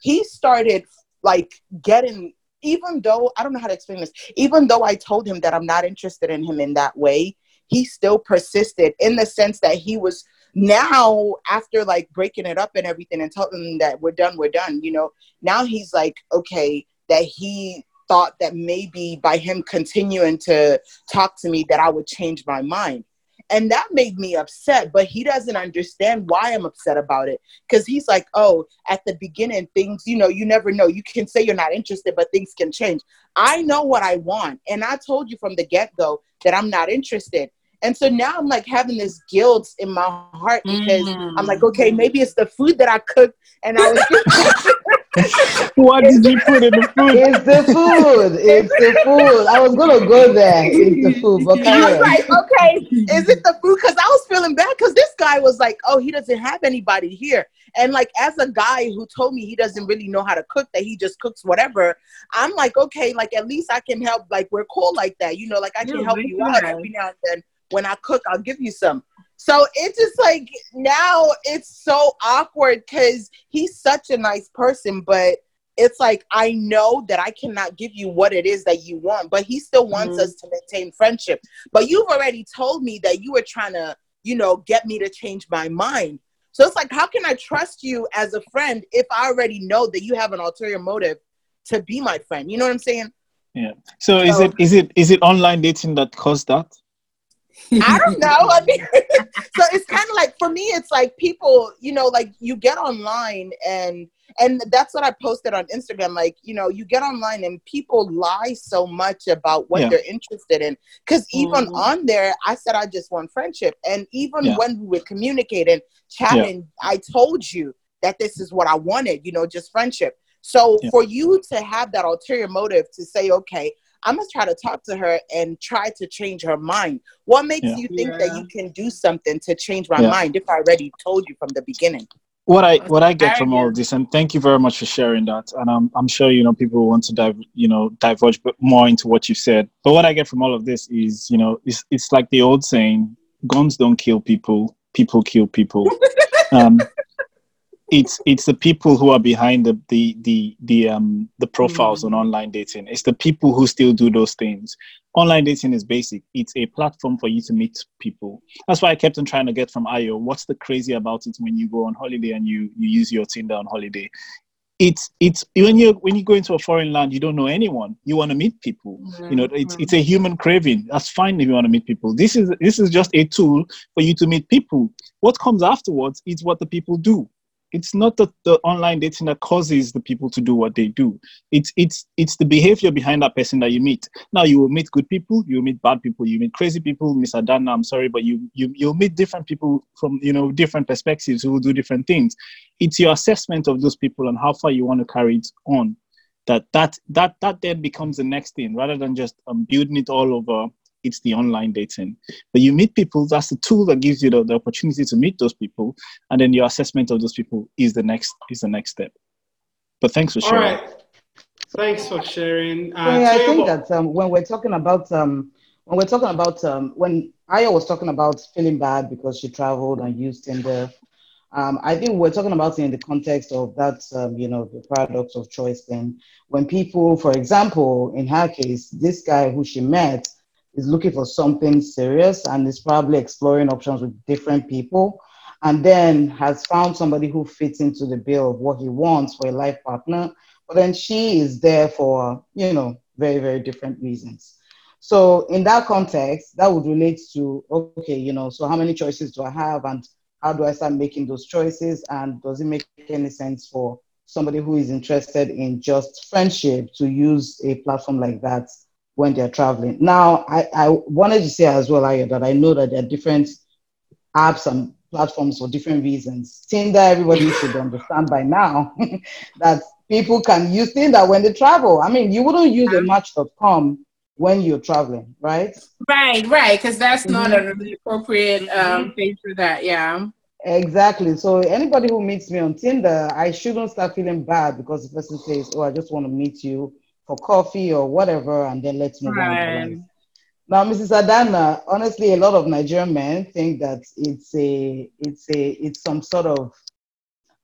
he started like getting even though I don't know how to explain this, even though I told him that I'm not interested in him in that way, he still persisted in the sense that he was now after like breaking it up and everything and telling them that we're done we're done you know now he's like okay that he thought that maybe by him continuing to talk to me that i would change my mind. And that made me upset but he doesn't understand why i'm upset about it. Because he's like oh at the beginning things you know you never know. You can say you're not interested but things can change. I know what i want and i told you from the get-go that i'm not interested and so now I'm like having this guilt in my heart because mm. I'm like, okay, maybe it's the food that I cooked and I was. what did you put in the food? It's the food. It's the food. I was gonna go there. It's the food. But I was like, okay, is it the food? Because I was feeling bad because this guy was like, oh, he doesn't have anybody here. And like as a guy who told me he doesn't really know how to cook, that he just cooks whatever, I'm like, okay, like at least I can help. Like we're cool like that, you know, like I can yeah, help you out every now and then when I cook, I'll give you some. So it's just like now it's so awkward because he's such a nice person, but it's like I know that I cannot give you what it is that you want, but he still wants mm-hmm. us to maintain friendship. But you've already told me that you were trying to, you know, get me to change my mind. So it's like, how can I trust you as a friend if I already know that you have an ulterior motive to be my friend? You know what I'm saying? Yeah. So, so is it is it is it online dating that caused that? I don't know. I mean, so it's kind of like for me, it's like people, you know, like you get online and and that's what I posted on Instagram. Like, you know, you get online and people lie so much about what yeah. they're interested in. Because even mm. on there, I said I just want friendship, and even yeah. when we were communicating, chatting, yeah. I told you that this is what I wanted. You know, just friendship. So for you to have that ulterior motive to say, okay, I'm gonna try to talk to her and try to change her mind. What makes yeah. you think yeah. that you can do something to change my yeah. mind if I already told you from the beginning? What I what I get from all of this, and thank you very much for sharing that. And I'm I'm sure you know people want to dive you know diverge more into what you said. But what I get from all of this is you know it's it's like the old saying: guns don't kill people, people kill people. um, it's it's the people who are behind the the the the um the profiles mm. on online dating. It's the people who still do those things. Online dating is basic. It's a platform for you to meet people. That's why I kept on trying to get from Ayo. What's the crazy about it when you go on holiday and you you use your Tinder on holiday? It's it's when you when you go into a foreign land, you don't know anyone. You want to meet people. Mm-hmm. You know, it's it's a human craving. That's fine if you want to meet people. This is this is just a tool for you to meet people. What comes afterwards is what the people do it's not the, the online dating that causes the people to do what they do. It's it's it's the behavior behind that person that you meet. Now you will meet good people, you will meet bad people, you meet crazy people, Miss Adana, I'm sorry, but you you you'll meet different people from you know different perspectives who will do different things. It's your assessment of those people and how far you want to carry it on. That that that that then becomes the next thing rather than just um, building it all over it's the online dating. But you meet people, that's the tool that gives you the, the opportunity to meet those people, and then your assessment of those people is the next is the next step. But thanks for sharing. All right. Thanks for sharing. Uh, yeah, I think that um, when we're talking about um, when we're talking about um, when Aya was talking about feeling bad because she traveled and used Tinder, um, I think we're talking about it in the context of that, um, you know, the paradox of choice thing. When people, for example, in her case, this guy who she met is looking for something serious and is probably exploring options with different people and then has found somebody who fits into the bill of what he wants for a life partner but then she is there for you know very very different reasons. So in that context that would relate to okay you know so how many choices do i have and how do i start making those choices? And does it make any sense for somebody who is interested in just friendship to use a platform like that when they're traveling. Now, I, I wanted to say as well, Ayo, that I know that there are different apps and platforms for different reasons. Tinder, everybody should understand by now that people can use Tinder when they travel. I mean, you wouldn't use a match.com when you're traveling, right? Right, right, because that's mm-hmm. not a really appropriate um, mm-hmm. thing for that. Yeah. Exactly. So anybody who meets me on Tinder, I shouldn't start feeling bad because the person says, "Oh, I just want to meet you for coffee or whatever, and then let's move right. on. Now, Mrs. Adana, honestly, a lot of Nigerian men think that it's a, it's a, it's some sort of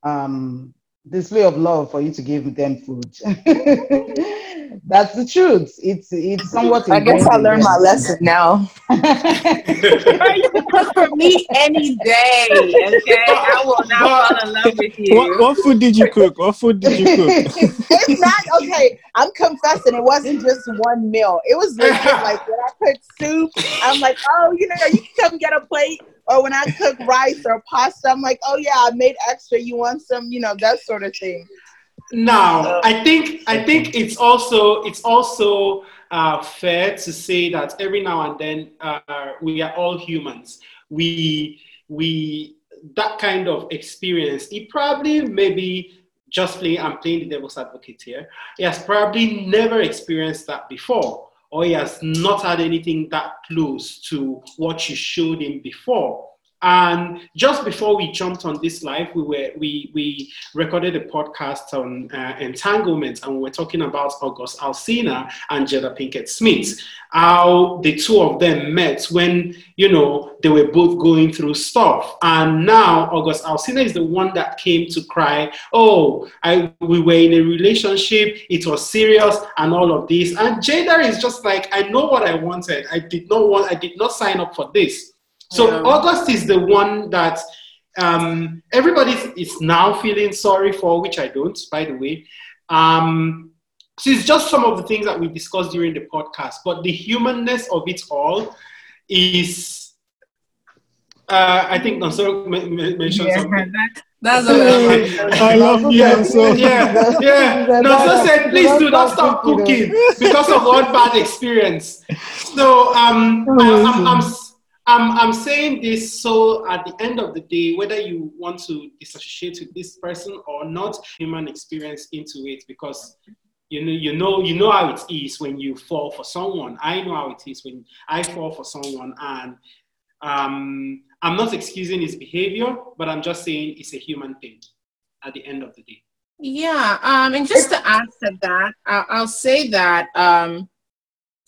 um, display of love for you to give them food. That's the truth. It's it's somewhat. I guess I learned my lesson now. you can cook for me any day. Okay, I will not fall in love with you. What, what food did you cook? What food did you cook? it's not okay. I'm confessing. It wasn't just one meal. It was legit. like when I cooked soup, I'm like, oh, you know, you can come get a plate or when I cook rice or pasta, I'm like, oh yeah, I made extra. You want some, you know, that sort of thing. Now, I think I think it's also it's also uh, fair to say that every now and then uh, we are all humans. We we that kind of experience. It probably maybe just playing I'm playing the devil's advocate here. He has probably never experienced that before, or he has not had anything that close to what you showed him before. And just before we jumped on this live, we were we we recorded a podcast on uh, entanglement, and we were talking about August Alsina and Jada Pinkett Smith, how the two of them met when you know they were both going through stuff, and now August Alsina is the one that came to cry, "Oh, I we were in a relationship, it was serious, and all of this," and Jada is just like, "I know what I wanted. I did not want. I did not sign up for this." So yeah. August is the one that um, everybody is now feeling sorry for, which I don't, by the way. Um, so it's just some of the things that we discussed during the podcast, but the humanness of it all is, uh, I think Nonso mentioned yeah, something. That, that's what I love you, yeah, Yeah, yeah. Nonso said, please do not stop cooking because of one bad experience. So um, I, I'm, I'm I'm, I'm saying this so at the end of the day, whether you want to disassociate with this person or not, human experience into it because you know you know you know how it is when you fall for someone. I know how it is when I fall for someone, and um, I'm not excusing his behavior, but I'm just saying it's a human thing at the end of the day. Yeah, um, and just to add to that, I'll, say that, um,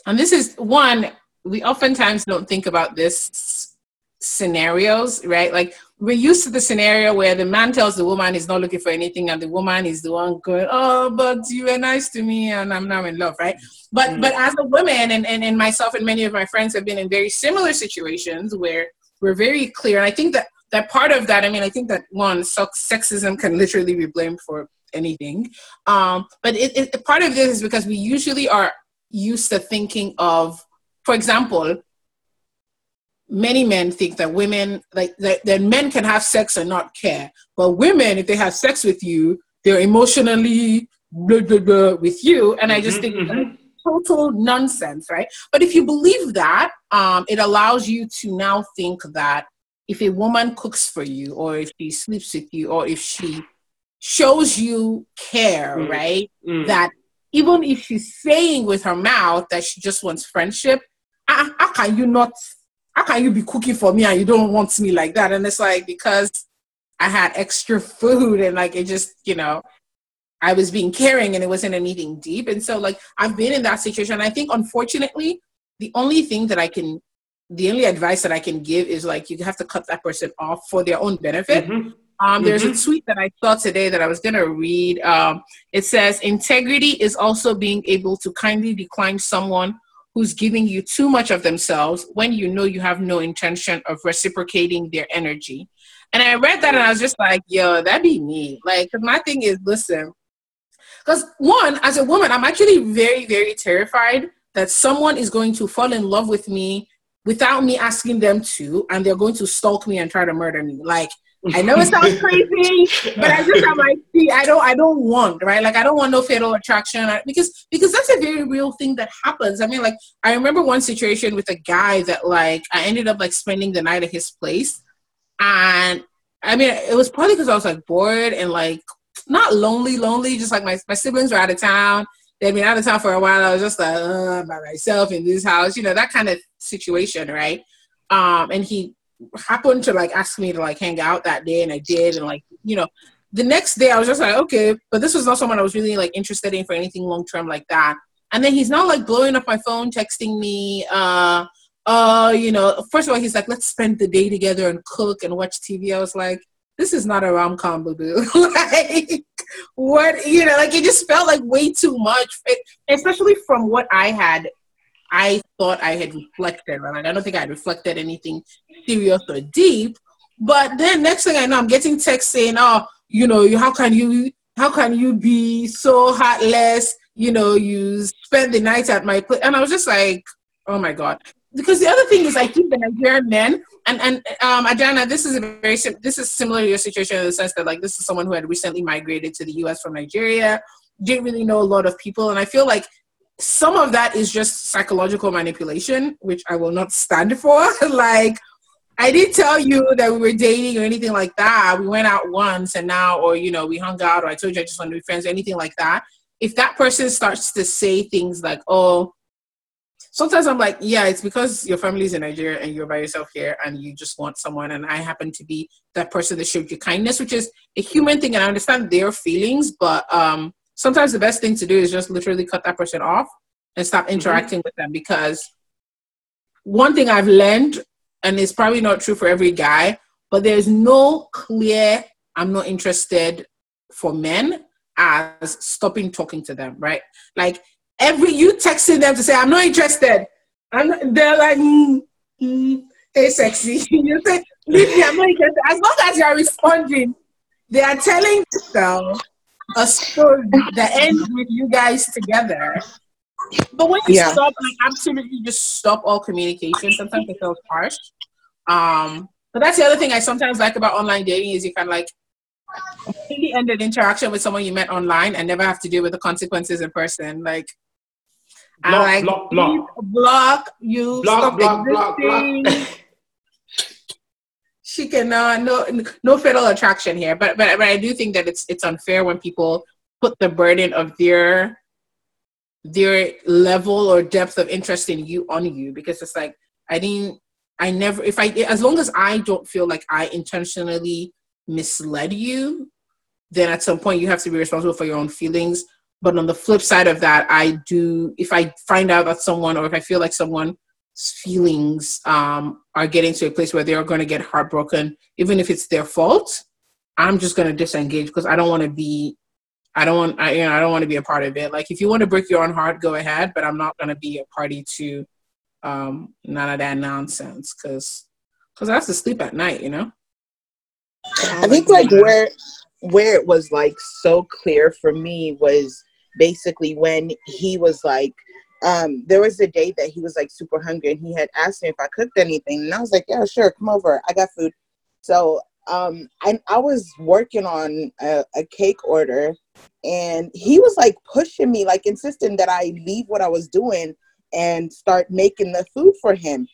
and this is one we oftentimes don't think about this scenarios, right? Like we're used to the scenario where the man tells the woman he's not looking for anything, and the woman is the one going, "Oh, but you were nice to me, and I'm now in love," right? But mm but as a woman, and, and and myself and many of my friends have been in very similar situations where we're very clear, and I think that that part of that, I mean, I think that one, sexism can literally be blamed for anything, um, but it, it part of this is because we usually are used to thinking of for example, many men think that women like that, that men can have sex and not care, but women, if they have sex with you, they're emotionally blah, blah, blah with you. And I just Mhm, think mhm. total nonsense, right? But if you believe that, um, it allows you to now think that if a woman cooks for you, or if she sleeps with you, or if she shows you care, Mm. right? Mm. That even if she's saying with her mouth that she just wants friendship, how, how can you not? How can you be cooking for me and you don't want me like that? And it's like because I had extra food and like it just, you know, I was being caring and it wasn't anything deep. And so like I've been in that situation. I think unfortunately, the only thing that I can the only advice that I can give is like you have to cut that person off for their own benefit. Mhm. Um, there's a Mhm. tweet that I saw today that I was gonna read. Um, it says integrity is also being able to kindly decline someone who's giving you too much of themselves when you know you have no intention of reciprocating their energy. And I read that and I was just like, yo, that'd be me. Like, my thing is, listen, because one, as a woman, I'm actually very, very terrified that someone is going to fall in love with me without me asking them to, and they're going to stalk me and try to murder me. Like, I know it sounds crazy, but I just am like, see, I don't, I don't want, right? Like, I don't want no fatal attraction I- because because that's a very real thing that happens. I mean, like, I remember one situation with a guy that like I ended up like spending the night at his place, and I mean, it was probably because I was like bored and like not lonely, lonely, just like my my siblings were out of town. They'd been out of town for a while. I was just like uh, by myself in this house, you know, that kind of situation, right? Um, and he happened to like ask me to like hang out that day, and I did, and like you know, the next day I was just like, okay, but this was not someone I was really like interested in for anything long term like that. And then he's now like blowing up my phone, texting me, uh, uh, you know, first of all, he's like, let's spend the day together and cook and watch TV. I was like, this is not a rom com, boo boo. like, what, you know, like it just felt like way too much, it, especially from what I had, I thought I had reflected, right? Like, I don't think I reflected anything serious or deep. But then next thing I know, I'm getting texts saying, oh, you know, how can you, how can you be so heartless? You know, you spend the night at my place. And I was just like, oh my God because the other thing is, I think the Nigerian men and and um, Adana, this is a very this is similar to your situation in the sense that like this is someone who had recently migrated to the U.S. from Nigeria, didn't really know a lot of people, and I feel like some of that is just psychological manipulation, which I will not stand for. like. I didn't tell you that we were dating or anything like that. We went out once and now, or you know, we hung out, or I told you I just want to be friends, or anything like that. If that person starts to say things like, "Oh, sometimes I'm like, yeah, it's because your family's in Nigeria and you're by yourself here and you just want someone. And I happen to be that person that showed you kindness, which is a human thing. And I understand their feelings, but um, sometimes the best thing to do is just literally cut that person off and stop interacting with them. Because one thing I've learned, and it's probably not true for every guy, but there's no clear, I'm not interested for men as stopping talking to them, right? Like every you texting them to say I'm not interested, and they're like, mm, mm, "Hey, sexy," you say, "Leave me, I'm not interested." As long as you're responding, they are telling you a story that ends with you guys together. But when you Yeah. stop, like absolutely just stop all communication. Sometimes it feels harsh. Um, but that's the other thing I sometimes like about online dating is you can like really end an interaction with someone you met online and never have to deal with the consequences in person. Like I like block, block. block you, Block, stop block, block, block. She can uh, no no fatal attraction here, but but but I do think that it's it's unfair when people put the burden of their their level or depth of interest in you on you because it's like I didn't I never if I as long as I don't feel like I intentionally misled you, then at some point you have to be responsible for your own feelings. But on the flip side of that, I do if I find out that someone or if I feel like someone's feelings um, are getting to a place where they're going to get heartbroken, even if it's their fault, I'm just going to disengage because I don't want to be I don't want I you know I don't want to be a part of it. Like if you want to break your own heart, go ahead, but I'm not gonna be a party to um none of that nonsense because because I have to sleep at night, you know. I think like where where it was like so clear for me was basically when he was like um, there was a day that he was like super hungry and he had asked me if I cooked anything. And I was like, yeah, sure, come over. I got food. So um, I, I was working on a, a cake order and he was like pushing me, like insisting that I leave what I was doing and start making the food for him.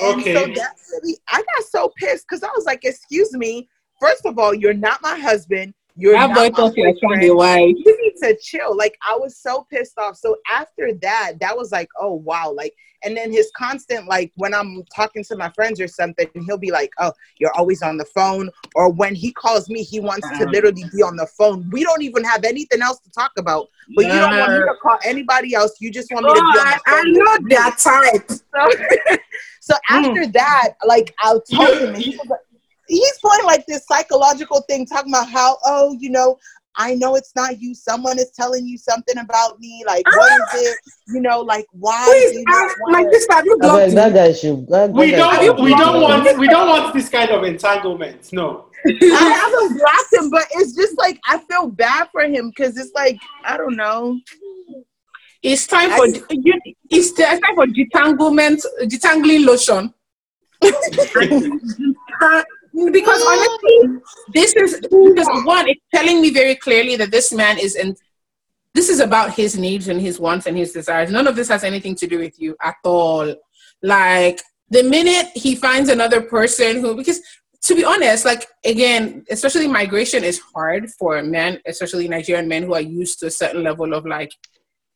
And Okay. so that's really, I got so pissed because I was like, excuse me, first of all, you're not my husband. You're That not my thought you were trying to boyfriend you need to chill. Like I was so pissed off. So after that, that was like, oh wow. Like, and then his constant like when I'm talking to my friends or something, he'll be like, oh, you're always on the phone. Or when he calls me, he wants to uh-huh. literally be on the phone. We don't even have anything else to talk about. But you don't want me to call anybody else. You just want me to be on I, the I phone. know that type. So, so mm. after that, like I'll tell him, and he was like, he's playing like this psychological thing, talking about how, oh, you know, I know it's not you. Someone is telling you something about me. Like, what is ah! it? You know, like why? Please, do you ah, not like this, have you I beg, blocked that guy should. That, We that guy don't should we don't want we don't want this kind of entanglement. No. I haven't blocked him, but it's just like I feel bad for him because it's like I don't know. It's time for you, it's time for detanglement, detangling lotion. Because honestly, this is because one, it's telling me very clearly that this man is in. This is about his needs and his wants and his desires. None of this has anything to do with you at all. Like the minute he finds another person who, because to be honest, like again, especially migration is hard for men, especially Nigerian men who are used to a certain level of like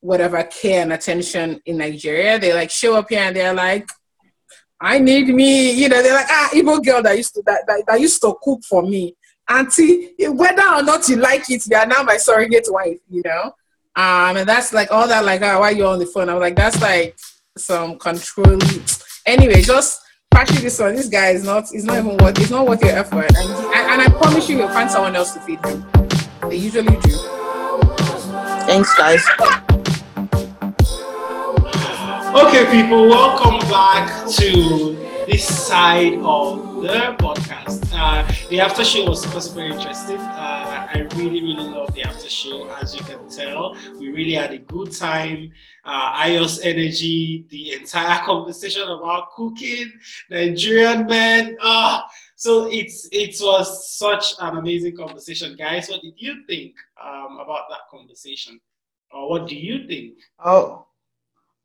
whatever care and attention in Nigeria. They like show up here and they're like, I need me, you know, they're like, ah, Igbo girl that used to that, that, that used to cook for me. Auntie, whether or not you like it, you are now my surrogate wife, you know? Um, and that's like all that, like, ah, why you on the phone? I'm like, that's like some control. Anyway, just patching this one. This guy is not, is not even worth, it's not worth your effort. And, and, and I promise you, you'll find someone else to feed him. They usually do. Thanks, guys. Okay, people, welcome back to this side of the podcast. Uh, the after show was super, super interesting. Uh, I really, really love the after show. As you can tell, we really had a good time. Uh, Ayo's energy, the entire conversation about cooking, Nigerian men. Ah, so it's it was such an amazing conversation, guys. What did you think um, about that conversation, or what do you think? Oh,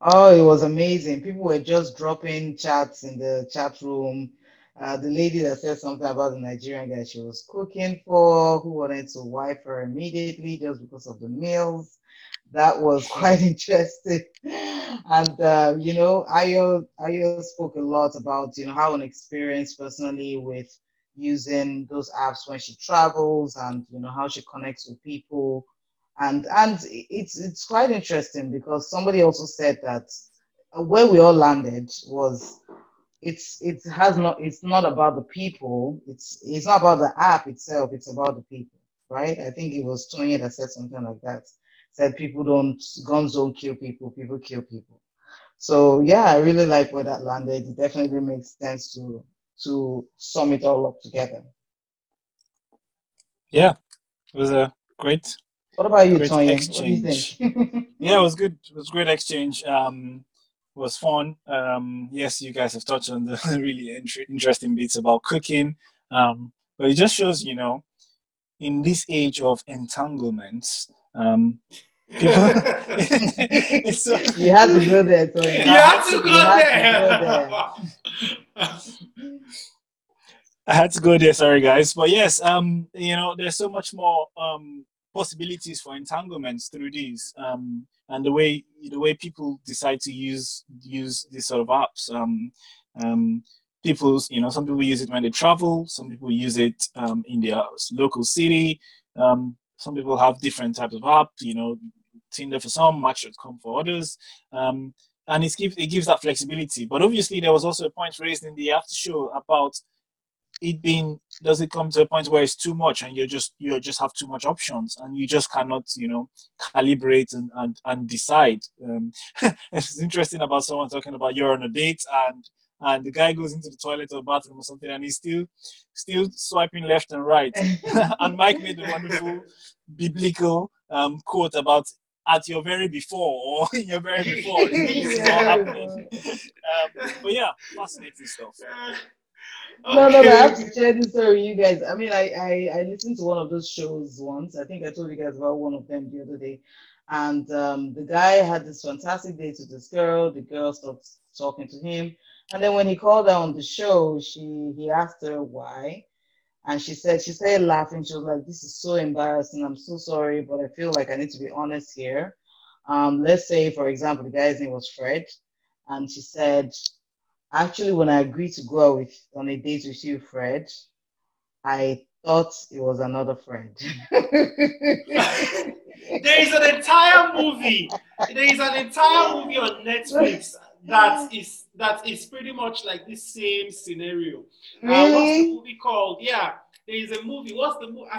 oh, it was amazing. People were just dropping chats in the chat room. Uh, the lady that said something about the Nigerian guy she was cooking for, who wanted to wife her immediately just because of the meals. That was quite interesting. And, uh, you know, Ayo, Ayo spoke a lot about, you know, how an experience personally with using those apps when she travels and, you know, how she connects with people and and it's it's quite interesting because somebody also said that uh, where we all landed was it's it has not it's not about the people. It's it's not about the app itself it's about the people right? I think it was Tonya that said something like that. Said people don't guns don't kill people people kill people. So yeah i really like where that landed. It definitely makes sense to to sum it all up together. Yeah, it was a great what about you Great Tonya? what do you think Yeah, it was good. It was great exchange. Um, it was fun. Um, yes, you guys have touched on the really inter- interesting bits about cooking. Um, but it just shows, you know, in this age of entanglements, um, people. so, you had to go there Tonya. You have to go You had to go there. I had to go there. Sorry, guys. But yes, um, you know, there's so much more um possibilities for entanglements through these. Um, and the way the way people decide to use use these sort of apps. Um, um, people, you know, some people use it when they travel. Some people use it um, in their local city. Um, some people have different types of apps. You know, Tinder for some, Match.com for others. Um, and it gives it gives that flexibility. But obviously, there was also a point raised in the after show about it being does it come to a point where it's too much and you just you just have too much options and you just cannot you know calibrate and and, and decide um, it's interesting about someone talking about you're on a date and and the guy goes into the toilet or bathroom or something and he's still still swiping left and right and mike made a wonderful biblical um, quote about at your very before or in your very before this is happening. Um, but yeah, fascinating stuff. No, no, no, I have to share this story with you guys. I mean, I, I, I listened to one of those shows once. I think I told you guys about one of them the other day. And um, the guy had this fantastic date with this girl. The girl stopped talking to him. And then when he called her on the show, she he asked her why. And she said, she started laughing. She was like, This is so embarrassing. I'm so sorry, but I feel like I need to be honest here. Um, let's say, for example, the guy's name was Fred. And she said, Actually, when I agreed to go out with on a date with you, Fred, I thought it was another friend. there is an entire movie. There is an entire movie on Netflix that is that is pretty much like this same scenario. Really? Uh, what's the movie called? Yeah, there is a movie. What's the movie?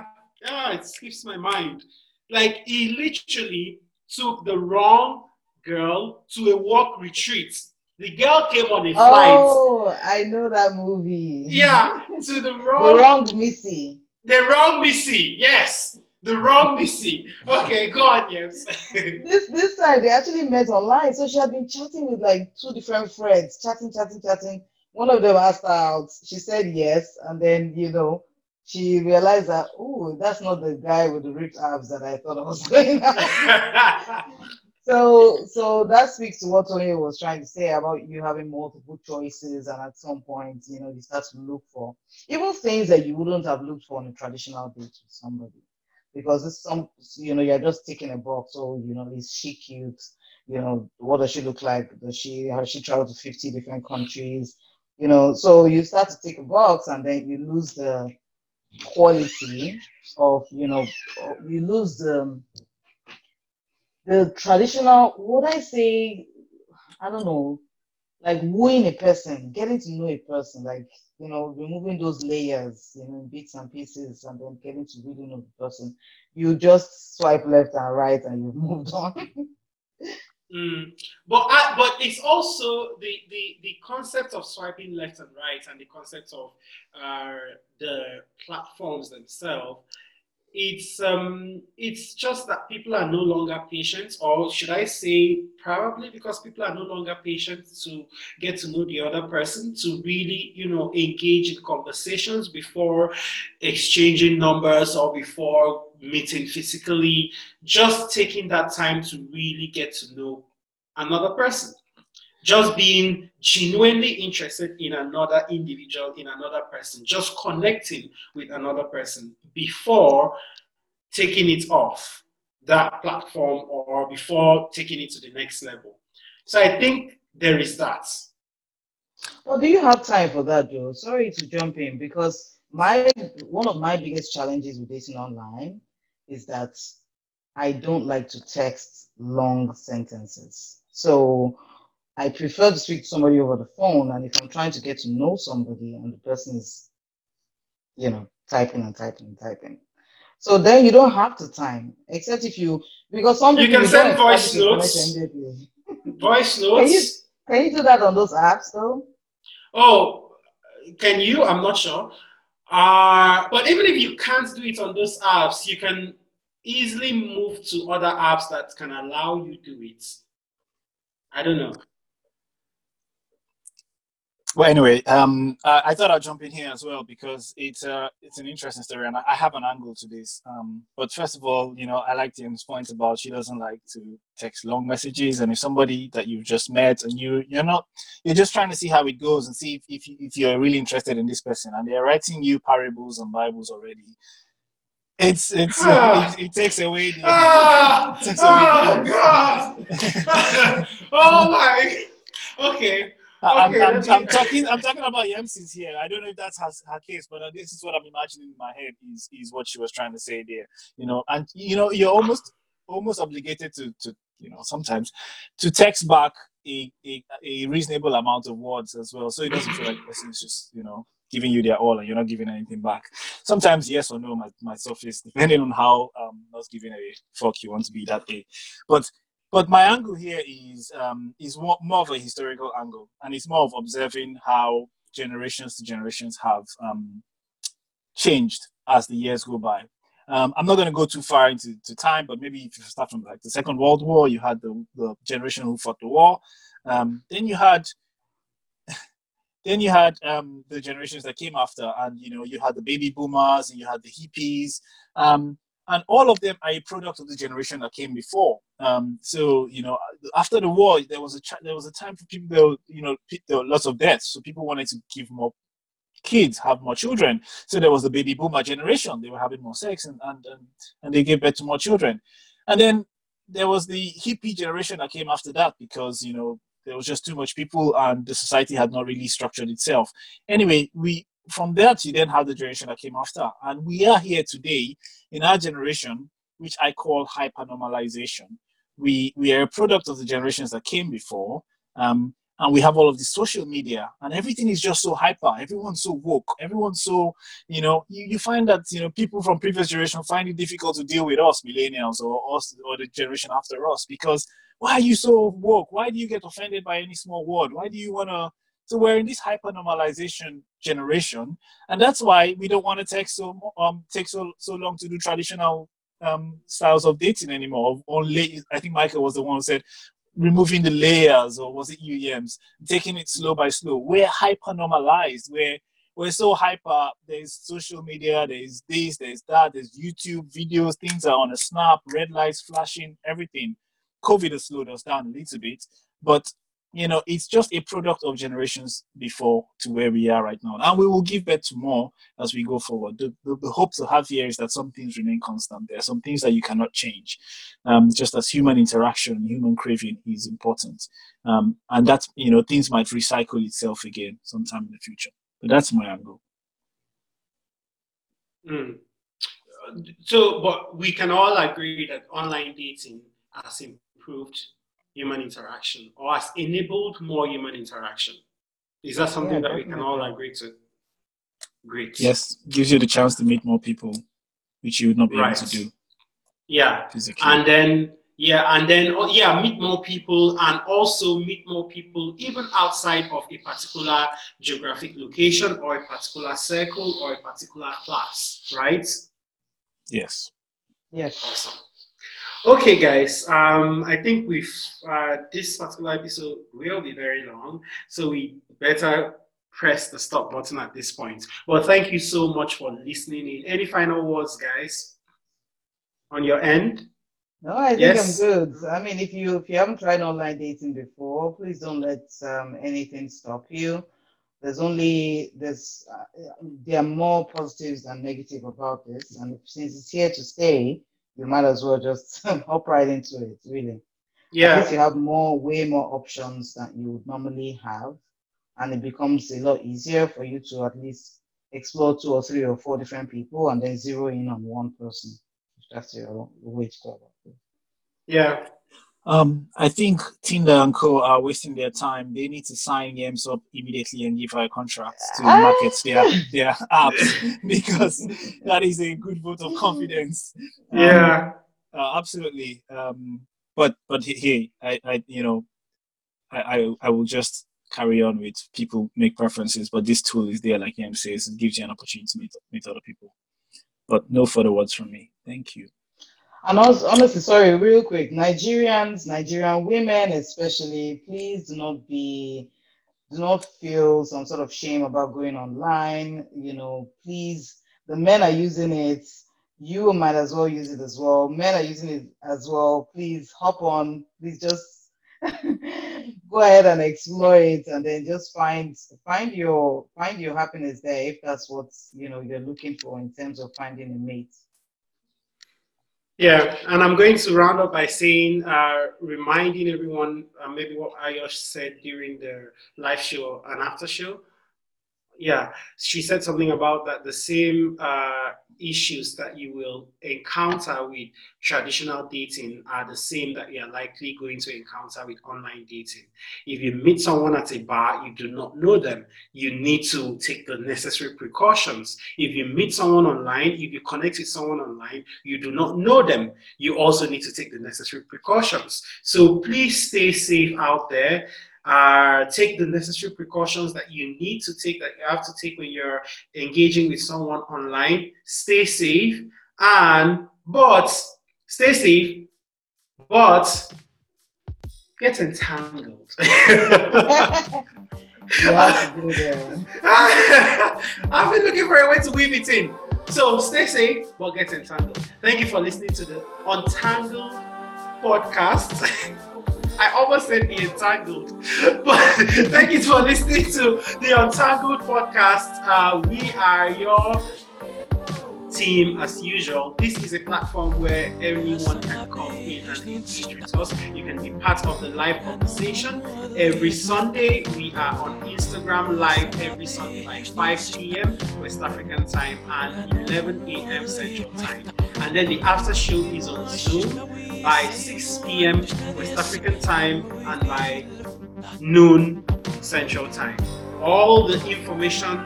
Ah, it slips my mind. Like he literally took the wrong girl to a work retreat. The girl came on a oh, flight. Oh, I know that movie. Yeah, to the wrong. The wrong, wrong Missy. the wrong Missy. Yes, the wrong Missy. Okay, go on, yes. This this time they actually met online. So she had been chatting with like two different friends, chatting, chatting, chatting. One of them asked her out. She said yes, and then you know she realized that oh, that's not the guy with the ripped abs that I thought I was going out. So so that speaks to what Tony was trying to say about you having multiple choices, and at some point, you know, you start to look for even things that you wouldn't have looked for on a traditional date with somebody. Because it's some you know, you're just ticking a box, so you know, is she cute? You know, what does she look like? Does she has she traveled to 50 different countries? You know, so you start to tick a box and then you lose the quality of, you know, you lose the the traditional, what I say, I don't know, like wooing a person, getting to know a person, like, you know, removing those layers, you know, bits and pieces, and then getting to really know the person. You just swipe left and right and you've moved on. Mm. But I, but it's also the, the the concept of swiping left and right, and the concept of uh, the platforms themselves. It's um it's just that people are no longer patient, or should I say, probably because people are no longer patient to get to know the other person, to really you know engage in conversations before exchanging numbers or before meeting physically just taking that time to really get to know another person just being genuinely interested in another individual in another person just connecting with another person before taking it off that platform or before taking it to the next level so i think there is that Well, do you have time for that, Joe? Sorry to jump in because my one of my biggest challenges with dating online is that I don't like to text long sentences. So I prefer to speak to somebody over the phone, and if I'm trying to get to know somebody and the person is, you know, typing and typing and typing. So then you don't have to time, except if you because some You people can send voice notes. voice Can you notes can you do that on those apps though? oh can you i'm not sure uh, but even if you can't do it on those apps you can easily move to other apps that can allow you to do it i don't know Well, anyway, um, I, I thought I'd jump in here as well because it's uh, it's an interesting story and I, I have an angle to this. Um, but first of all, you know, I like Tim's point about she doesn't like to text long messages, and if somebody that you've just met and you you're not you're just trying to see how it goes and see if if, you, if you're really interested in this person and they're writing you parables and Bibles already. It's it's uh, it, it takes away the ah, takes away oh the- god! Oh my. Okay I'm, I'm, I'm talking. I'm talking about Yems's here. I don't know if that's her, her case, but this is what I'm imagining in my head. Is is what she was trying to say there? You know, and you know, you're almost almost obligated to to you know sometimes to text back a a, a reasonable amount of words as well, so it doesn't feel like the person is just you know giving you their all and you're not giving anything back. Sometimes yes or no might, might surface depending on how um not giving a fuck you want to be that day, but but my angle here is um, is more, more of a historical angle, and it's more of observing how generations to generations have um, changed as the years go by. Um, I'm not going to go too far into to time, but maybe if you start from like the Second World War, you had the, the generation who fought the war. Um, then you had then you had um, the generations that came after, and you know you had the baby boomers and you had the hippies, um, and all of them are a product of the generation that came before. Um, so you know after the war, there was a ch- there was a time for people. There were, you know there were lots of deaths, so people wanted to give more kids, have more children. So there was the baby boomer generation. They were having more sex and, and, and, and they gave birth to more children. And then there was the hippie generation that came after that because, you know, there was just too much people and the society had not really structured itself. Anyway, we from that you then have the generation that came after. And we are here today in our generation, which I call hypernormalization. We we are a product of the generations that came before. Um, and we have all of the social media and everything is just so hyper everyone's so woke everyone's so you know you, you find that you know people from previous generation find it difficult to deal with us millennials or us or the generation after us because why are you so woke why do you get offended by any small word why do you want to so we're in this hyper normalization generation and that's why we don't want to take so um take so so long to do traditional um, styles of dating anymore. Only I think Michael was the one who said removing the layers or was it Yems, taking it slow by slow. We're hyper normalized. We're we're so hyper. There's social media, there's this, there's that, there's YouTube videos, things are on a snap, red lights flashing, everything. COVID has slowed us down a little bit, but you know, it's just a product of generations before to where we are right now. And we will give birth to more as we go forward. The, the, the hope to have here is that some things remain constant. There are some things that you cannot change. Um, just as human interaction, human craving is important. Um, and that, you know, things might recycle itself again sometime in the future. But that's my angle. Mm. So, but we can all agree that online dating has improved human interaction or has enabled more human interaction. Is that something yeah, that we can all agree to? Great. Yes, gives you the chance to meet more people, which you would not be right. able to do. Yeah. Physically. And then yeah, and then oh, yeah, meet more people and also meet more people even outside of a particular geographic location or a particular circle or a particular class, right? Yes. Yes. Awesome. Okay, guys. Um, I think we've uh, this particular episode will be very long, so we better press the stop button at this point. Well, thank you so much for listening in. Any final words, guys, on your end? No, I think yes. I'm good. I mean, if you if you haven't tried online dating before, please don't let um, anything stop you. There's only there's uh, there are more positives than negative about this, and since it's here to stay you might as well just hop right into it, really. Yeah. At you have more, way more options than you would normally have. And it becomes a lot easier for you to at least explore two or three or four different people and then zero in on one person. That's your way to go about it. Yeah. Um, I think Tinder and Co are wasting their time. They need to sign Yems up immediately and give her a contract to ah. market their their apps because that is a good vote of confidence. Um, yeah, uh, absolutely. Um, but but hey, I, I you know, I, I I will just carry on with people make preferences, but this tool is there, like Yems says, it gives you an opportunity to meet meet other people. But no further words from me. Thank you. And also, honestly, sorry, real quick, Nigerians, Nigerian women especially, please do not be, do not feel some sort of shame about going online. You know, please, the men are using it. You might as well use it as well. Men are using it as well. Please hop on. Please just go ahead and explore it, and then just find find your find your happiness there if that's what you know you're looking for in terms of finding a mate. Yeah, and I'm going to round up by saying, uh, reminding everyone, uh, maybe what Ayosh said during the live show and after show. Yeah, she said something about that the same uh, issues that you will encounter with traditional dating are the same that you're likely going to encounter with online dating. If you meet someone at a bar, you do not know them, you need to take the necessary precautions. If you meet someone online, if you connect with someone online, you do not know them, you also need to take the necessary precautions. So please stay safe out there uh, take the necessary precautions that you need to take, that you have to take when you're engaging with someone online. Stay safe And but stay safe, but get entangled. I've been looking for a way to weave it in. So stay safe, but get entangled. Thank you for listening to the Untangled podcast. I almost said the entangled, but thank you for listening to the Untangled podcast. Uh, we are your team as usual. This is a platform where everyone can come in and engage with us. You can be part of the live conversation. Every Sunday, we are on Instagram live every Sunday, like 5 p.m. West African time and 11 a.m. Central time. And then the after show is on Zoom by 6 p.m. West African time and by noon Central time. All the information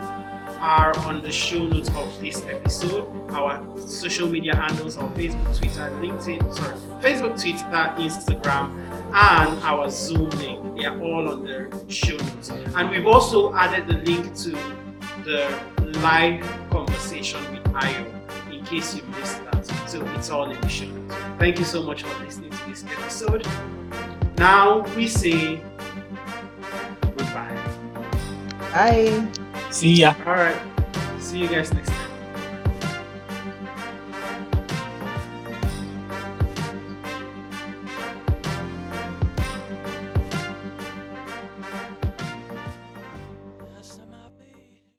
are on the show notes of this episode. Our social media handles are Facebook, Twitter, LinkedIn, sorry, Facebook, Twitter, Instagram, and our Zoom link. They are all on the show notes. And we've also added the link to the live conversation with Ayo in case you missed that. So it's all in the show notes. Thank you so much for listening to this episode. Now we say goodbye. Bye. See ya. All right. See you guys next time.